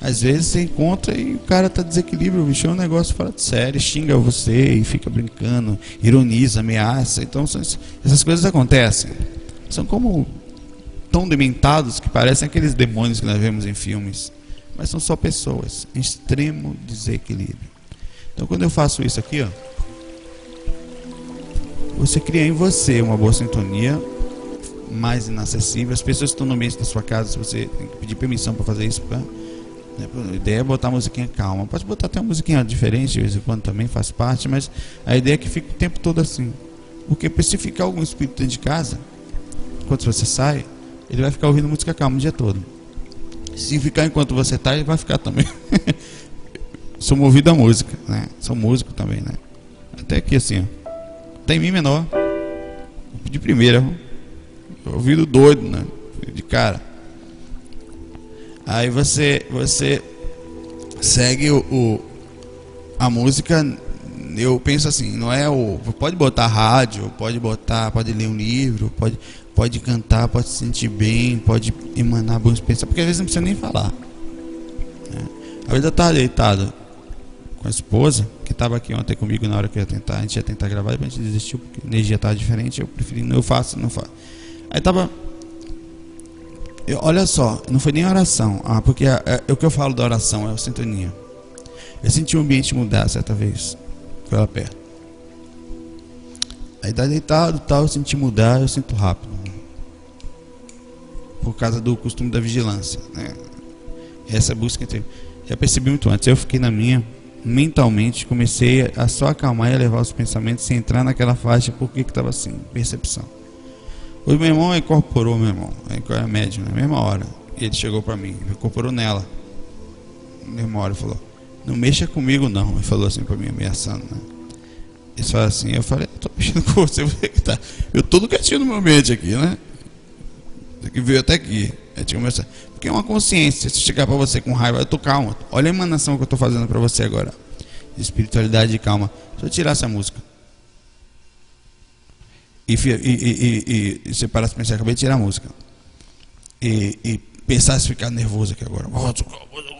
Às vezes você encontra e o cara tá desequilíbrio, bicho é um negócio fora de série, xinga você e fica brincando, ironiza, ameaça. Então são, essas coisas acontecem. São como tão dementados que parecem aqueles demônios que nós vemos em filmes. Mas são só pessoas em extremo desequilíbrio. Então quando eu faço isso aqui, ó, você cria em você uma boa sintonia mais inacessível. As pessoas que estão no ambiente da sua casa, você tem que pedir permissão para fazer isso, pra, né? A ideia é botar a musiquinha calma. Pode botar até uma musiquinha diferente de vez em quando também faz parte, mas a ideia é que fique o tempo todo assim. Porque se ficar algum espírito dentro de casa, enquanto você sai, ele vai ficar ouvindo música calma o dia todo. Se ficar enquanto você está, ele vai ficar também. Sou movido a música, né? Sou músico também, né? Até aqui assim, ó. Tem Mi menor. De primeira. Ouvido doido, né? De cara. Aí você você segue o, o, a música. Eu penso assim, não é o pode botar rádio, pode botar, pode ler um livro, pode pode cantar, pode se sentir bem, pode emanar bons pensamentos, porque às vezes não precisa nem falar. Né? Às vezes eu estava deitado com a esposa, que estava aqui ontem comigo na hora que eu ia tentar, a gente ia tentar gravar, depois a gente desistiu porque a energia estava diferente, eu preferi, não eu faço, não faço. Aí tava eu, olha só, não foi nem oração, ah, porque é, é, o que eu falo da oração é a sintonia. Eu senti o ambiente mudar certa vez, foi lá perto. Aí tá deitado tal, eu senti mudar, eu sinto rápido. Por causa do costume da vigilância. Né? Essa busca entre. Já percebi muito antes. Eu fiquei na minha, mentalmente, comecei a só acalmar e a levar os pensamentos sem entrar naquela faixa, porque que estava assim, percepção. O meu irmão incorporou, meu irmão, é médium, na mesma hora. Ele chegou para mim, incorporou nela. Na mesma hora, falou: Não mexa comigo, não. Ele falou assim para mim, ameaçando, né? Ele falou assim: Eu falei: Tô mexendo com você, tá. Eu tô no quietinho no meu ambiente aqui, né? Que veio até aqui. Porque é uma consciência. Se chegar para você com raiva, eu tô calmo. Olha a emanação que eu tô fazendo para você agora. Espiritualidade e calma. Deixa eu tirar essa música. E, e, e, e, você pensar, acabei de tirar a música. E, e pensar se ficar nervoso aqui agora.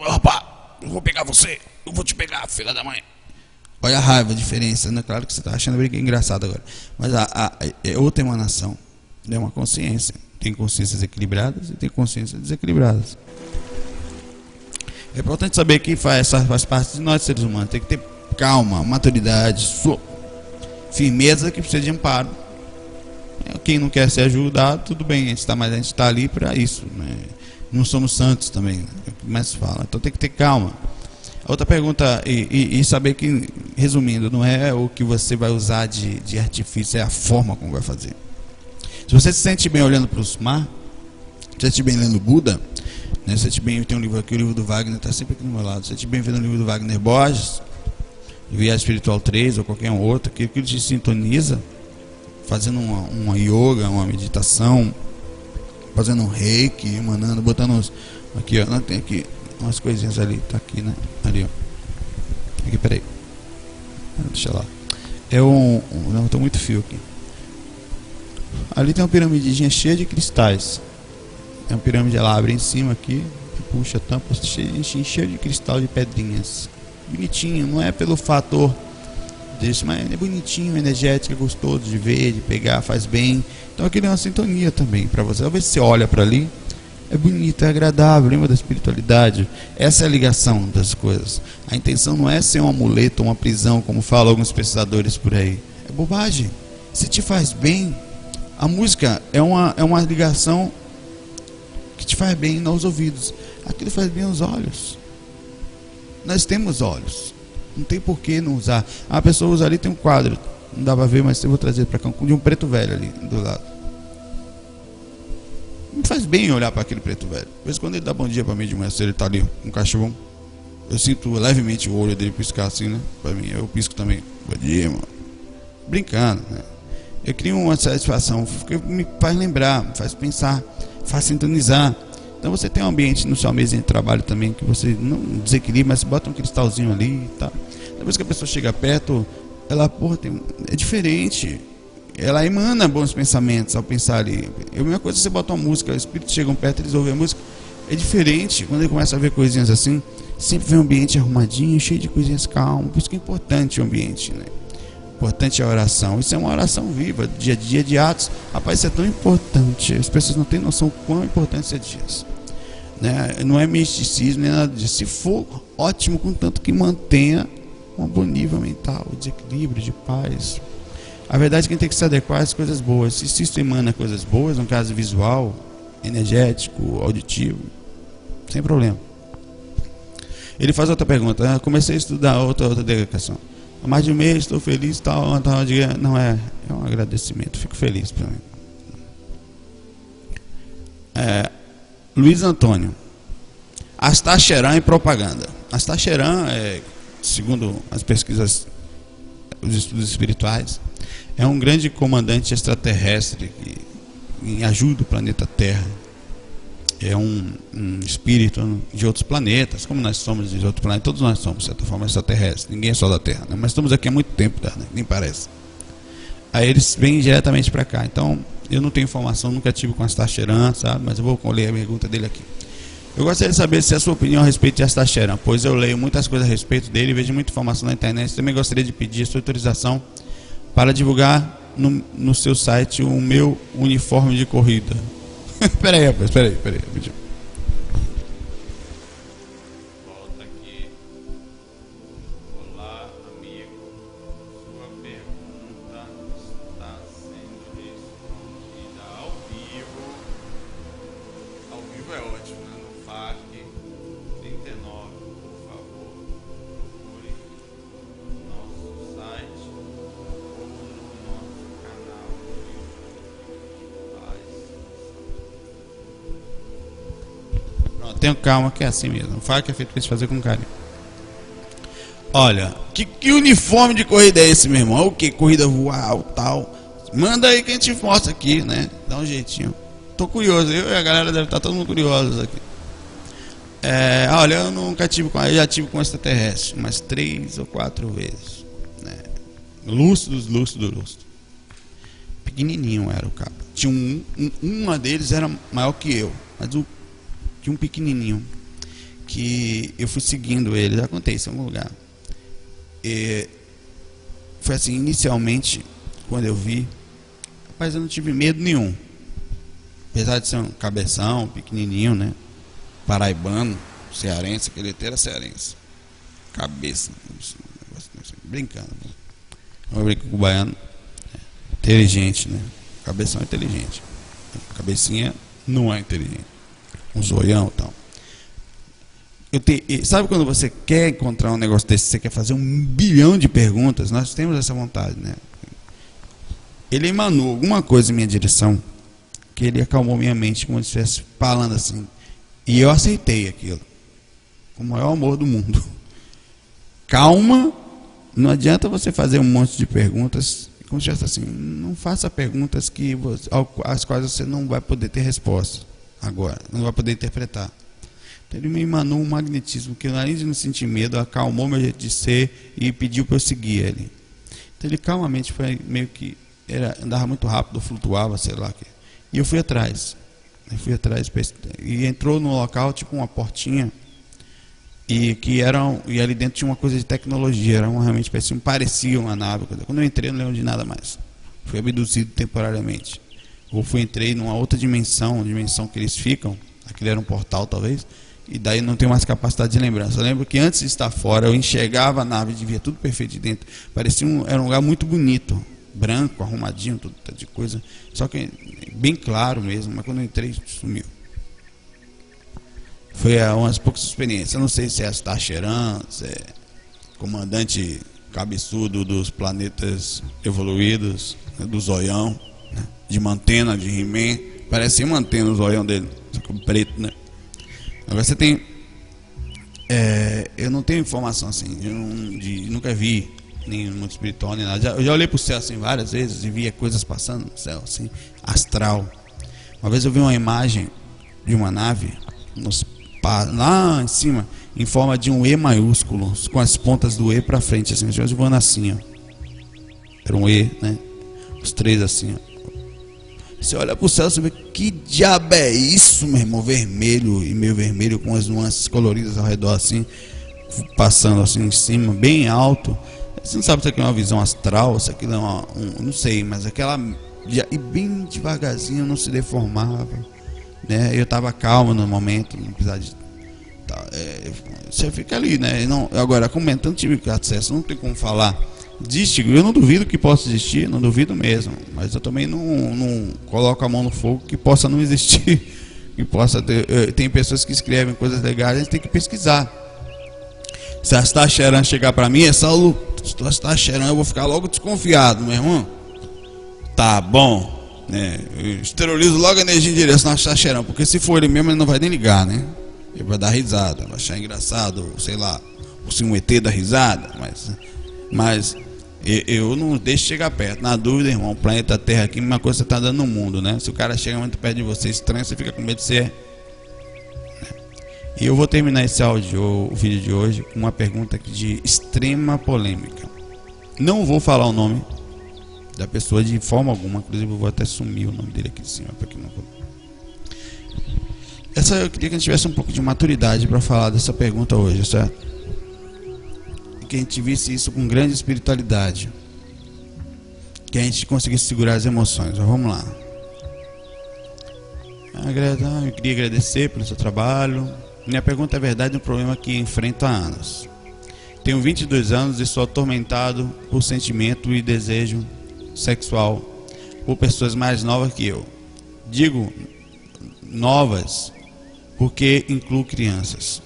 Rapaz, eu vou pegar você. Eu vou te pegar, filha da mãe. Olha a raiva, a diferença. Né? Claro que você está achando bem engraçado agora. Mas a, a, é outra emanação. É uma consciência. Tem consciências equilibradas e tem consciências desequilibradas. É importante saber que faz, faz parte de nós seres humanos. Tem que ter calma, maturidade, firmeza que precisa de amparo. Quem não quer ser ajudado, tudo bem, a gente está, mas a gente está ali para isso. Né? Não somos santos também, né? mais fala. Então tem que ter calma. Outra pergunta, e, e, e, saber que, resumindo, não é o que você vai usar de, de artifício, é a forma como vai fazer. Se você se sente bem olhando para o mar, se sente bem lendo Buda, né, se sente bem, tem um livro aqui, o livro do Wagner, está sempre aqui do meu lado, se sente bem vendo o livro do Wagner Borges, Viagem Espiritual 3 ou qualquer outro, que ele te sintoniza, fazendo uma, uma yoga, uma meditação, fazendo um reiki, emanando, botando uns, aqui ó, não tem aqui umas coisinhas ali, tá aqui, né? Ali ó. Aqui, peraí. Deixa lá. É um, um não, tô muito fio aqui. Ali tem uma piramidinha cheia de cristais. É uma pirâmide, ela abre em cima aqui, puxa a tampa, cheia, cheia de cristal de pedrinhas. Bonitinho, não é pelo fator desse, mas é bonitinho, energético, é gostoso de ver, de pegar, faz bem. Então aquilo é uma sintonia também para você. Talvez você olha para ali, é bonito, é agradável, lembra da espiritualidade. Essa é a ligação das coisas. A intenção não é ser um amuleto, uma prisão, como falam alguns pesquisadores por aí. É bobagem. Se te faz bem, a música é uma, é uma ligação que te faz bem nos ouvidos. Aquilo faz bem aos olhos. Nós temos olhos. Não tem por que não usar. A pessoa usa ali, tem um quadro. Não dá para ver, mas eu vou trazer para cá. De um preto velho ali do lado. Me faz bem olhar para aquele preto velho. Às vezes quando ele dá bom dia para mim de manhã, se ele está ali, um cachorro. Eu sinto levemente o olho dele piscar assim, né? Para mim, eu pisco também. Bom dia, mano. Brincando, né? eu crio uma satisfação, me faz lembrar, me faz pensar, faz sintonizar. Então você tem um ambiente no seu mesa de trabalho também que você não desequilibra, mas bota um cristalzinho ali e tá. Depois que a pessoa chega perto, ela, porra, tem, é diferente. Ela emana bons pensamentos ao pensar ali. É a mesma coisa você bota uma música, os espíritos chegam perto, eles ouvem a música. É diferente. Quando ele começa a ver coisinhas assim, sempre vem um ambiente arrumadinho, cheio de coisinhas calmas. Por isso que é importante o ambiente, né? importante é a oração. Isso é uma oração viva, dia a dia de atos. Rapaz, isso é tão importante. As pessoas não têm noção quão importante isso é disso. Né? Não é misticismo nem nada disso. Se for, ótimo, contanto que mantenha um bom nível mental, de equilíbrio, de paz. A verdade é que a gente tem que se adequar às coisas boas. Se isso emana coisas boas, no caso visual, energético, auditivo, sem problema. Ele faz outra pergunta. Ah, comecei a estudar outra, outra dedicação. Há mais de um mês estou feliz, tal, tal, não é, é um agradecimento, fico feliz para mim. É, Luiz Antônio, Astacheran e propaganda. Astacheran, é, segundo as pesquisas, os estudos espirituais, é um grande comandante extraterrestre que ajuda o planeta Terra é um, um, espírito de outros planetas, como nós somos de outros planetas, todos nós somos, de certa forma, extraterrestres, ninguém é só da Terra, né? mas estamos aqui há muito tempo, né? nem parece. Aí eles vêm diretamente para cá, então eu não tenho informação, nunca tive com Astacheran, sabe, mas eu vou ler a pergunta dele aqui. Eu gostaria de saber se a sua opinião a respeito de Astacheran, pois eu leio muitas coisas a respeito dele, vejo muita informação na internet, também gostaria de pedir a sua autorização para divulgar no, no seu site o meu uniforme de corrida. espera aí, rapaz, espera aí, espera tenha calma que é assim mesmo. Que é feito pra se fazer com carinho. Olha, que, que uniforme de corrida é esse, meu irmão? O que? Corrida voar, tal. Manda aí que a gente mostra aqui, né? Dá um jeitinho. Tô curioso, eu e a galera deve estar todo mundo curiosos aqui. É, olha, eu nunca tive com. Eu já tive com extraterrestre, umas três ou quatro vezes. Né? Lúcidos, lúcidos, lúcidos. Pequenininho era o cara. Tinha um, um, uma deles era maior que eu, mas o de um pequenininho que eu fui seguindo ele, já contei isso em algum lugar. E foi assim, inicialmente, quando eu vi, rapaz, eu não tive medo nenhum. Apesar de ser um cabeção, pequenininho, né? Paraibano, cearense, aquele era cearense. Cabeça, brincando. Né? Eu brinco com o baiano, é, inteligente, né? Cabeção é inteligente. Cabecinha não é inteligente um zoião e tal. Te, sabe quando você quer encontrar um negócio desse, você quer fazer um bilhão de perguntas? Nós temos essa vontade, né? Ele emanou alguma coisa em minha direção que ele acalmou minha mente como se estivesse falando assim. E eu aceitei aquilo. Com o maior amor do mundo. Calma, não adianta você fazer um monte de perguntas como se assim, não faça perguntas que você, às quais você não vai poder ter resposta agora, não vai poder interpretar. Então ele me emanou um magnetismo que, além de não sentir medo, acalmou meu jeito de ser e pediu para eu seguir ele. Então ele calmamente foi meio que era, andava muito rápido, flutuava, sei lá. E eu fui atrás. Eu fui atrás e entrou no local tipo uma portinha e que era e ali dentro tinha uma coisa de tecnologia, era realmente parecia, parecia uma nave. Quando eu entrei, não lembro de nada mais. Fui abduzido temporariamente ou fui entrei numa outra dimensão, dimensão que eles ficam, aquele era um portal talvez, e daí não tenho mais capacidade de lembrança. Eu lembro que antes de estar fora, eu enxergava a nave, via tudo perfeito de dentro. Parecia um, era um lugar muito bonito, branco, arrumadinho, tudo de coisa. Só que bem claro mesmo, mas quando eu entrei, sumiu. Foi umas poucas experiências. Eu não sei se é Astacheran, se é comandante cabeçudo dos planetas evoluídos, né, do Zoião de mantena, de He-Man. Parece uma antena o zoião dele, só que preto, né? Agora você tem. É, eu não tenho informação assim, eu não, de, nunca vi nem mundo espiritual nem nada. Já, eu já olhei para o céu assim várias vezes e via coisas passando no céu, assim, astral. Uma vez eu vi uma imagem de uma nave nos, lá em cima, em forma de um E maiúsculo, com as pontas do E para frente, assim, voando assim, ó. Era um E, né? Os três assim, ó. Você olha para o céu, você vê que diabo é isso, meu irmão? Vermelho e meio vermelho, com as nuances coloridas ao redor, assim, passando assim em cima, bem alto. Você não sabe se aquilo é uma visão astral, se aquilo é uma. Um, não sei, mas aquela. E bem devagarzinho, não se deformava. Né? Eu estava calmo no momento, não precisava de. Tá, é, você fica ali, né? Não, agora, comentando, tive acesso, não tem como falar Existe, eu não duvido que possa existir, não duvido mesmo, mas eu também não, não coloco a mão no fogo que possa não existir, que possa ter, eh, tem pessoas que escrevem coisas legais, a gente tem que pesquisar. Se a Stacheran chegar para mim, é Saulo, se a Stacheran eu vou ficar logo desconfiado, meu irmão. Tá bom, né? Eu esterilizo logo a energia em direção a Stacheran, porque se for ele mesmo, ele não vai nem ligar, né? Ele vai dar risada, vai achar engraçado, sei lá, se um ET da risada, mas mas eu não deixo chegar perto. Na dúvida, irmão, planeta Terra aqui, uma coisa você está dando no mundo, né? Se o cara chega muito perto de você, estranho, você fica com medo de ser. Né? E eu vou terminar esse áudio, o vídeo de hoje, com uma pergunta de extrema polêmica. Não vou falar o nome da pessoa de forma alguma, inclusive eu vou até sumir o nome dele aqui em cima para que não essa eu queria que a gente tivesse um pouco de maturidade para falar dessa pergunta hoje, certo? Que a gente visse isso com grande espiritualidade. Que a gente conseguisse segurar as emoções. Mas vamos lá. Eu queria agradecer pelo seu trabalho. Minha pergunta é verdade um problema que enfrento há anos. Tenho 22 anos e sou atormentado por sentimento e desejo sexual por pessoas mais novas que eu. Digo novas porque incluo crianças.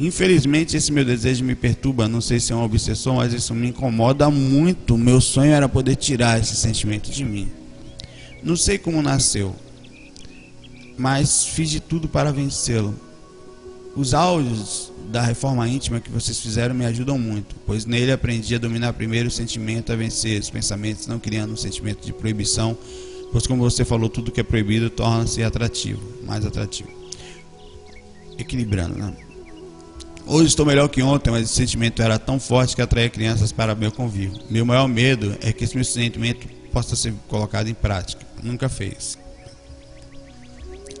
Infelizmente, esse meu desejo me perturba. Não sei se é uma obsessão, mas isso me incomoda muito. Meu sonho era poder tirar esse sentimento de mim. Não sei como nasceu, mas fiz de tudo para vencê-lo. Os áudios da reforma íntima que vocês fizeram me ajudam muito, pois nele aprendi a dominar primeiro o sentimento, a vencer os pensamentos, não criando um sentimento de proibição, pois como você falou, tudo que é proibido torna-se atrativo, mais atrativo. Equilibrando, né? Hoje estou melhor que ontem, mas esse sentimento era tão forte que atraía crianças para meu convívio. Meu maior medo é que esse meu sentimento possa ser colocado em prática. Nunca fez.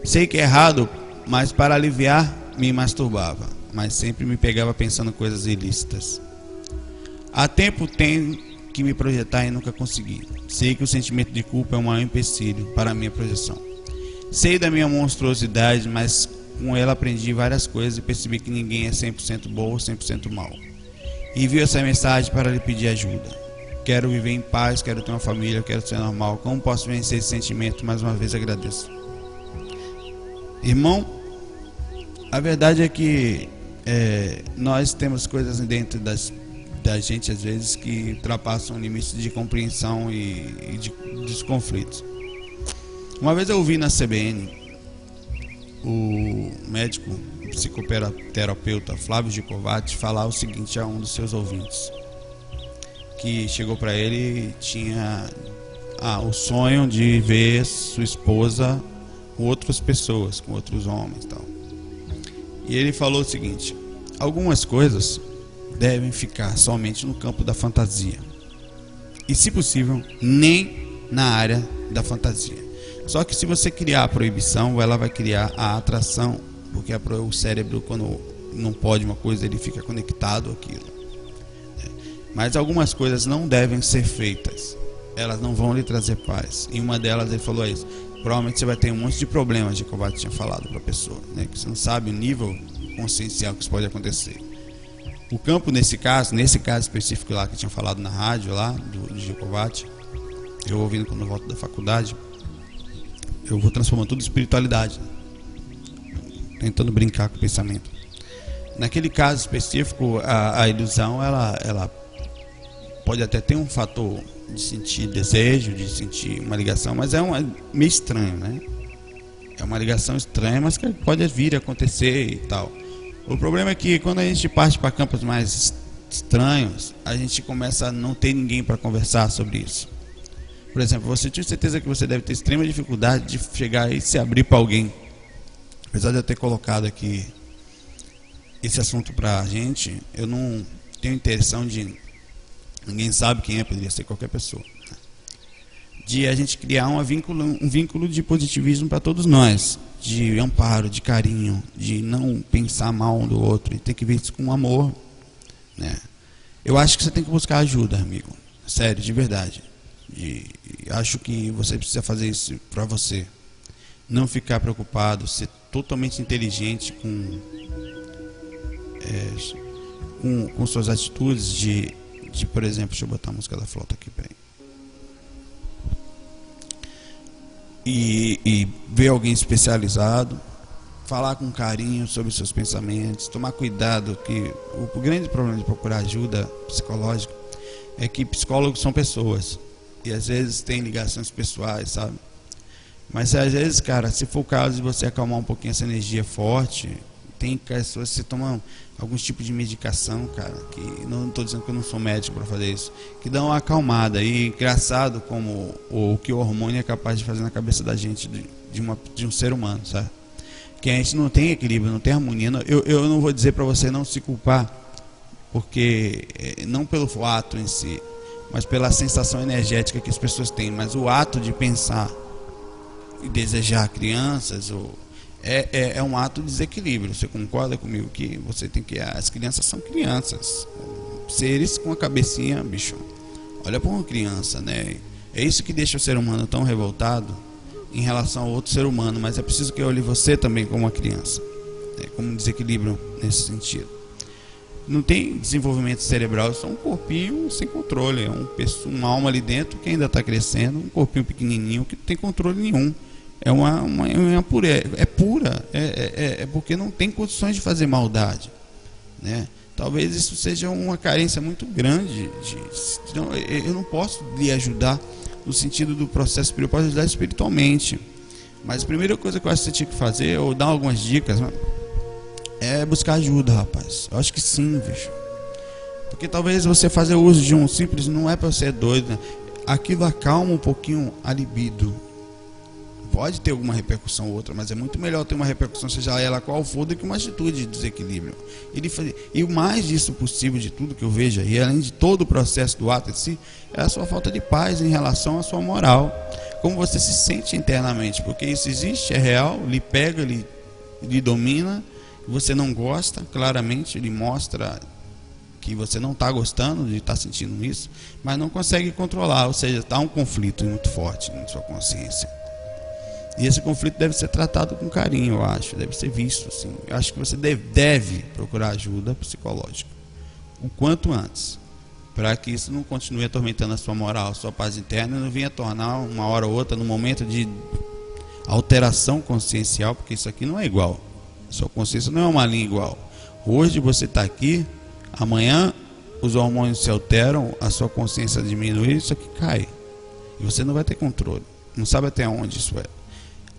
Sei que é errado, mas para aliviar me masturbava, mas sempre me pegava pensando coisas ilícitas. Há tempo tenho que me projetar e nunca consegui. Sei que o sentimento de culpa é um maior empecilho para a minha projeção. Sei da minha monstruosidade, mas com ela aprendi várias coisas e percebi que ninguém é 100% bom ou 100% mal. E vi essa mensagem para lhe pedir ajuda. Quero viver em paz, quero ter uma família, quero ser normal. Como posso vencer esse sentimento? Mais uma vez agradeço. Irmão, a verdade é que é, nós temos coisas dentro das, da gente, às vezes, que ultrapassam limites de compreensão e, e de, dos conflitos. Uma vez eu ouvi na CBN o médico psicoterapeuta Flávio Gicovati falar o seguinte a um dos seus ouvintes que chegou para ele e tinha ah, o sonho de ver sua esposa com outras pessoas, com outros homens, tal. E ele falou o seguinte: algumas coisas devem ficar somente no campo da fantasia. E se possível, nem na área da fantasia. Só que se você criar a proibição, ela vai criar a atração, porque o cérebro quando não pode uma coisa, ele fica conectado àquilo. Mas algumas coisas não devem ser feitas. Elas não vão lhe trazer paz. E uma delas ele falou isso. Provavelmente você vai ter um monte de problemas, de combate tinha falado para a pessoa, né? Que você não sabe o nível consciencial que isso pode acontecer. O campo nesse caso, nesse caso específico lá que tinha falado na rádio lá do, do Gicovati, eu ouvindo quando volto da faculdade, eu vou transformando tudo em espiritualidade, tentando brincar com o pensamento. Naquele caso específico, a, a ilusão ela, ela pode até ter um fator de sentir desejo, de sentir uma ligação, mas é, um, é meio estranho, né? É uma ligação estranha, mas que pode vir acontecer e tal. O problema é que quando a gente parte para campos mais estranhos, a gente começa a não ter ninguém para conversar sobre isso. Por exemplo, você tinha certeza que você deve ter extrema dificuldade de chegar e se abrir para alguém. Apesar de eu ter colocado aqui esse assunto para a gente, eu não tenho intenção de Ninguém sabe quem é, poderia ser qualquer pessoa. De a gente criar um vínculo, um vínculo de positivismo para todos nós, de amparo, de carinho, de não pensar mal um do outro e ter que ver isso com amor. Né? Eu acho que você tem que buscar ajuda, amigo. Sério, de verdade. E acho que você precisa fazer isso para você. Não ficar preocupado, ser totalmente inteligente com, é, com, com suas atitudes de de, por exemplo, deixa eu botar a música da flauta aqui, peraí. E, e ver alguém especializado, falar com carinho sobre seus pensamentos, tomar cuidado que o, o grande problema de procurar ajuda psicológica é que psicólogos são pessoas e às vezes tem ligações pessoais, sabe? Mas às vezes, cara, se for o caso de você acalmar um pouquinho essa energia forte, tem pessoas que você toma alguns tipos de medicação, cara, que não estou dizendo que eu não sou médico para fazer isso, que dão uma acalmada. E engraçado como o, o que o hormônio é capaz de fazer na cabeça da gente, de, de, uma, de um ser humano, sabe? Que a gente não tem equilíbrio, não tem harmonia. Eu, eu não vou dizer para você não se culpar, porque eh, não pelo ato em si, mas pela sensação energética que as pessoas têm, mas o ato de pensar e desejar crianças ou é, é, é, um ato de desequilíbrio. Você concorda comigo que você tem que. As crianças são crianças. Seres com a cabecinha, bicho. Olha para uma criança, né? É isso que deixa o ser humano tão revoltado. em relação ao outro ser humano, mas é preciso que eu olhe você também como uma criança. É como um desequilíbrio nesse sentido. Não tem desenvolvimento cerebral, é só um corpinho sem controle, é um, uma alma ali dentro que ainda está crescendo, um corpinho pequenininho que não tem controle nenhum. É uma, uma, uma pura, é, é pura, é, é, é porque não tem condições de fazer maldade, né? Talvez isso seja uma carência muito grande. De, de, eu não posso lhe ajudar no sentido do processo espiritual, posso ajudar espiritualmente. Mas a primeira coisa que eu acho que você tinha que fazer, ou dar algumas dicas, né, é buscar ajuda, rapaz. Eu acho que sim, bicho. Porque talvez você fazer uso de um simples não é para ser doido. Né? Aquilo acalma um pouquinho a libido pode ter alguma repercussão ou outra, mas é muito melhor ter uma repercussão, seja ela qual for, do que uma atitude de desequilíbrio. E o mais disso possível de tudo que eu vejo aí, além de todo o processo do ato em si, é a sua falta de paz em relação à sua moral. Como você se sente internamente, porque isso existe, é real, lhe pega, lhe, lhe domina, você não gosta, claramente, ele mostra que você não está gostando de estar tá sentindo isso, mas não consegue controlar, ou seja, está um conflito muito forte na sua consciência. E esse conflito deve ser tratado com carinho, eu acho, deve ser visto assim. Eu acho que você deve, deve procurar ajuda psicológica o quanto antes, para que isso não continue atormentando a sua moral, a sua paz interna, e não venha tornar uma hora ou outra no momento de alteração consciencial, porque isso aqui não é igual. Sua consciência não é uma linha igual. Hoje você está aqui, amanhã os hormônios se alteram, a sua consciência diminui, isso aqui cai. E você não vai ter controle. Não sabe até onde isso é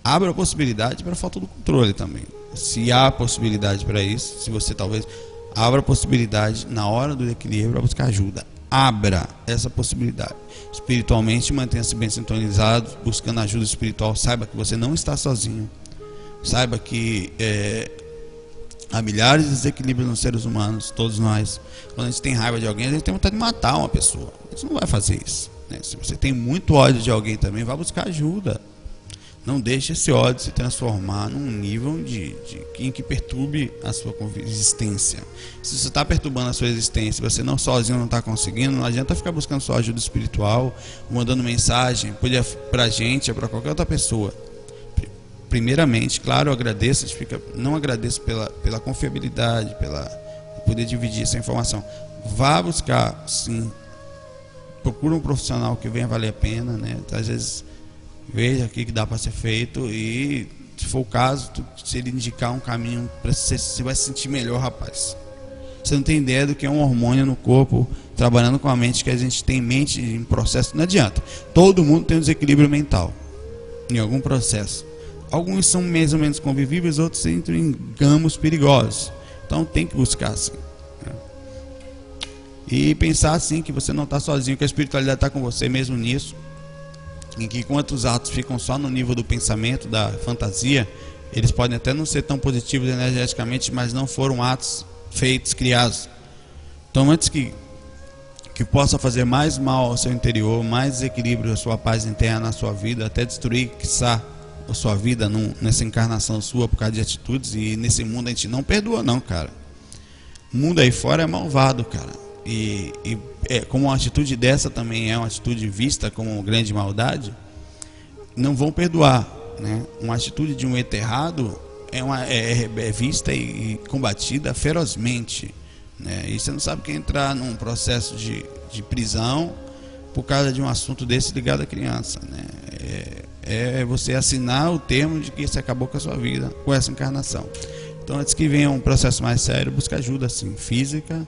abre a possibilidade para falta do controle também. Se há possibilidade para isso, se você talvez abra a possibilidade na hora do equilíbrio para buscar ajuda. Abra essa possibilidade. Espiritualmente, mantenha-se bem sintonizado, buscando ajuda espiritual. Saiba que você não está sozinho. Saiba que é, há milhares de desequilíbrios nos seres humanos, todos nós. Quando a gente tem raiva de alguém, a gente tem vontade de matar uma pessoa. A gente não vai fazer isso. Né? Se você tem muito ódio de alguém também, vá buscar ajuda. Não deixe esse ódio se transformar num nível de, de em que perturbe a sua existência. Se você está perturbando a sua existência, você não sozinho não está conseguindo, não adianta ficar buscando sua ajuda espiritual, mandando mensagem, para a gente ou para qualquer outra pessoa. Primeiramente, claro, eu agradeço, não agradeço pela, pela confiabilidade, pela poder dividir essa informação. Vá buscar, sim, procura um profissional que venha valer a pena, né? Às vezes veja o que dá para ser feito e se for o caso, se ele indicar um caminho para você, você vai se sentir melhor, rapaz. Você não tem ideia do que é um hormônio no corpo trabalhando com a mente que a gente tem mente em processo, não adianta. Todo mundo tem um desequilíbrio mental em algum processo. Alguns são mais ou menos convivíveis, outros entram em gamos perigosos. Então tem que buscar assim. E pensar assim que você não está sozinho, que a espiritualidade está com você mesmo nisso em que enquanto os atos ficam só no nível do pensamento, da fantasia, eles podem até não ser tão positivos energeticamente, mas não foram atos feitos, criados. Então, antes que que possa fazer mais mal ao seu interior, mais desequilíbrio à sua paz interna, à sua vida, até destruir, quiçá, a sua vida num, nessa encarnação sua por causa de atitudes. E nesse mundo a gente não perdoa, não, cara. O mundo aí fora é malvado, cara. E, e é, como uma atitude dessa também é uma atitude vista como grande maldade, não vão perdoar. Né? Uma atitude de um errado é, uma, é, é vista e, e, combatida ferozmente. Né? E você não sabe que entrar num processo de, de prisão por causa de um assunto desse ligado à criança. Né? É, é você assinar o termo de que você acabou com a sua vida com essa encarnação. Então, antes que venha um processo mais sério, busca ajuda assim, física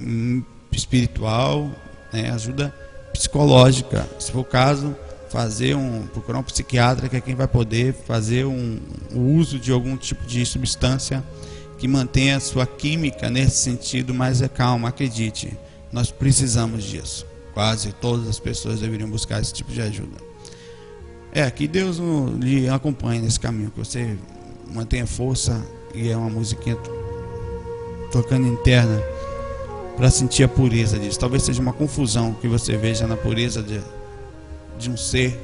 hum, espiritual, né, ajuda psicológica. Se for o caso, fazer um procurar um psiquiatra que é quem vai poder fazer um, um uso de algum tipo de substância que mantenha a sua química nesse sentido mais é calma, acredite. Nós precisamos disso. Quase todas as pessoas deveriam buscar esse tipo de ajuda. É, que Deus lhe acompanhe nesse caminho, que você mantenha força e é uma musiquinha tocando interna para sentir a pureza disso. Talvez seja uma confusão que você veja na pureza de, de um ser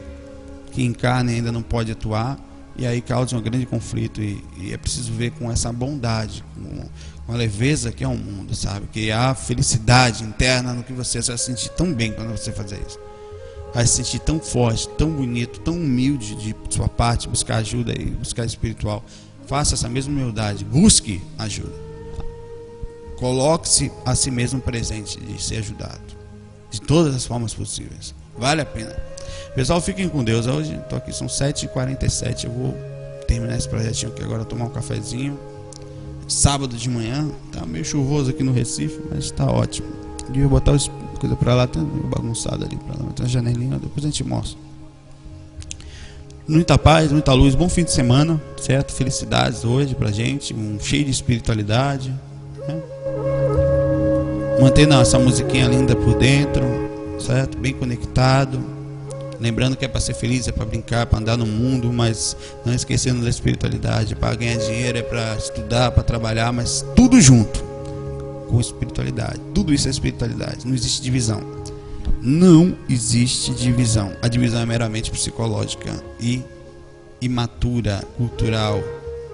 que encarna e ainda não pode atuar, e aí causa um grande conflito. E, e é preciso ver com essa bondade, com, com, a leveza que é o mundo, sabe? Que há felicidade interna no que você vai sentir tão bem quando você fazer isso. Vai se sentir tão forte, tão bonito, tão humilde de sua parte, buscar ajuda e buscar espiritual. Faça essa mesma humildade, busque ajuda. Coloque-se a si mesmo presente de ser ajudado. De todas as formas possíveis. Vale a pena. Pessoal, fiquem com Deus. Hoje estou aqui, são 7h47. Eu vou terminar esse projetinho aqui agora, tomar um cafezinho. Sábado de manhã, tá meio chuvoso aqui no Recife, mas está ótimo. E vou botar as coisas para lá, meio bagunçado ali para lá, tem uma janelinha, depois a gente mostra. Muita paz, muita luz, bom fim de semana, certo? Felicidades hoje pra gente, um cheio de espiritualidade. Né? Mantendo essa musiquinha linda por dentro, certo? Bem conectado. Lembrando que é para ser feliz, é para brincar, para andar no mundo, mas não esquecendo da espiritualidade. Para ganhar dinheiro, é para estudar, para trabalhar, mas tudo junto com espiritualidade. Tudo isso é espiritualidade. Não existe divisão. Não existe divisão. A divisão é meramente psicológica e imatura, cultural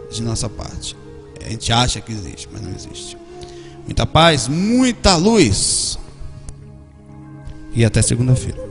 de nossa parte. A gente acha que existe, mas não existe. Muita paz, muita luz. E até segunda-feira.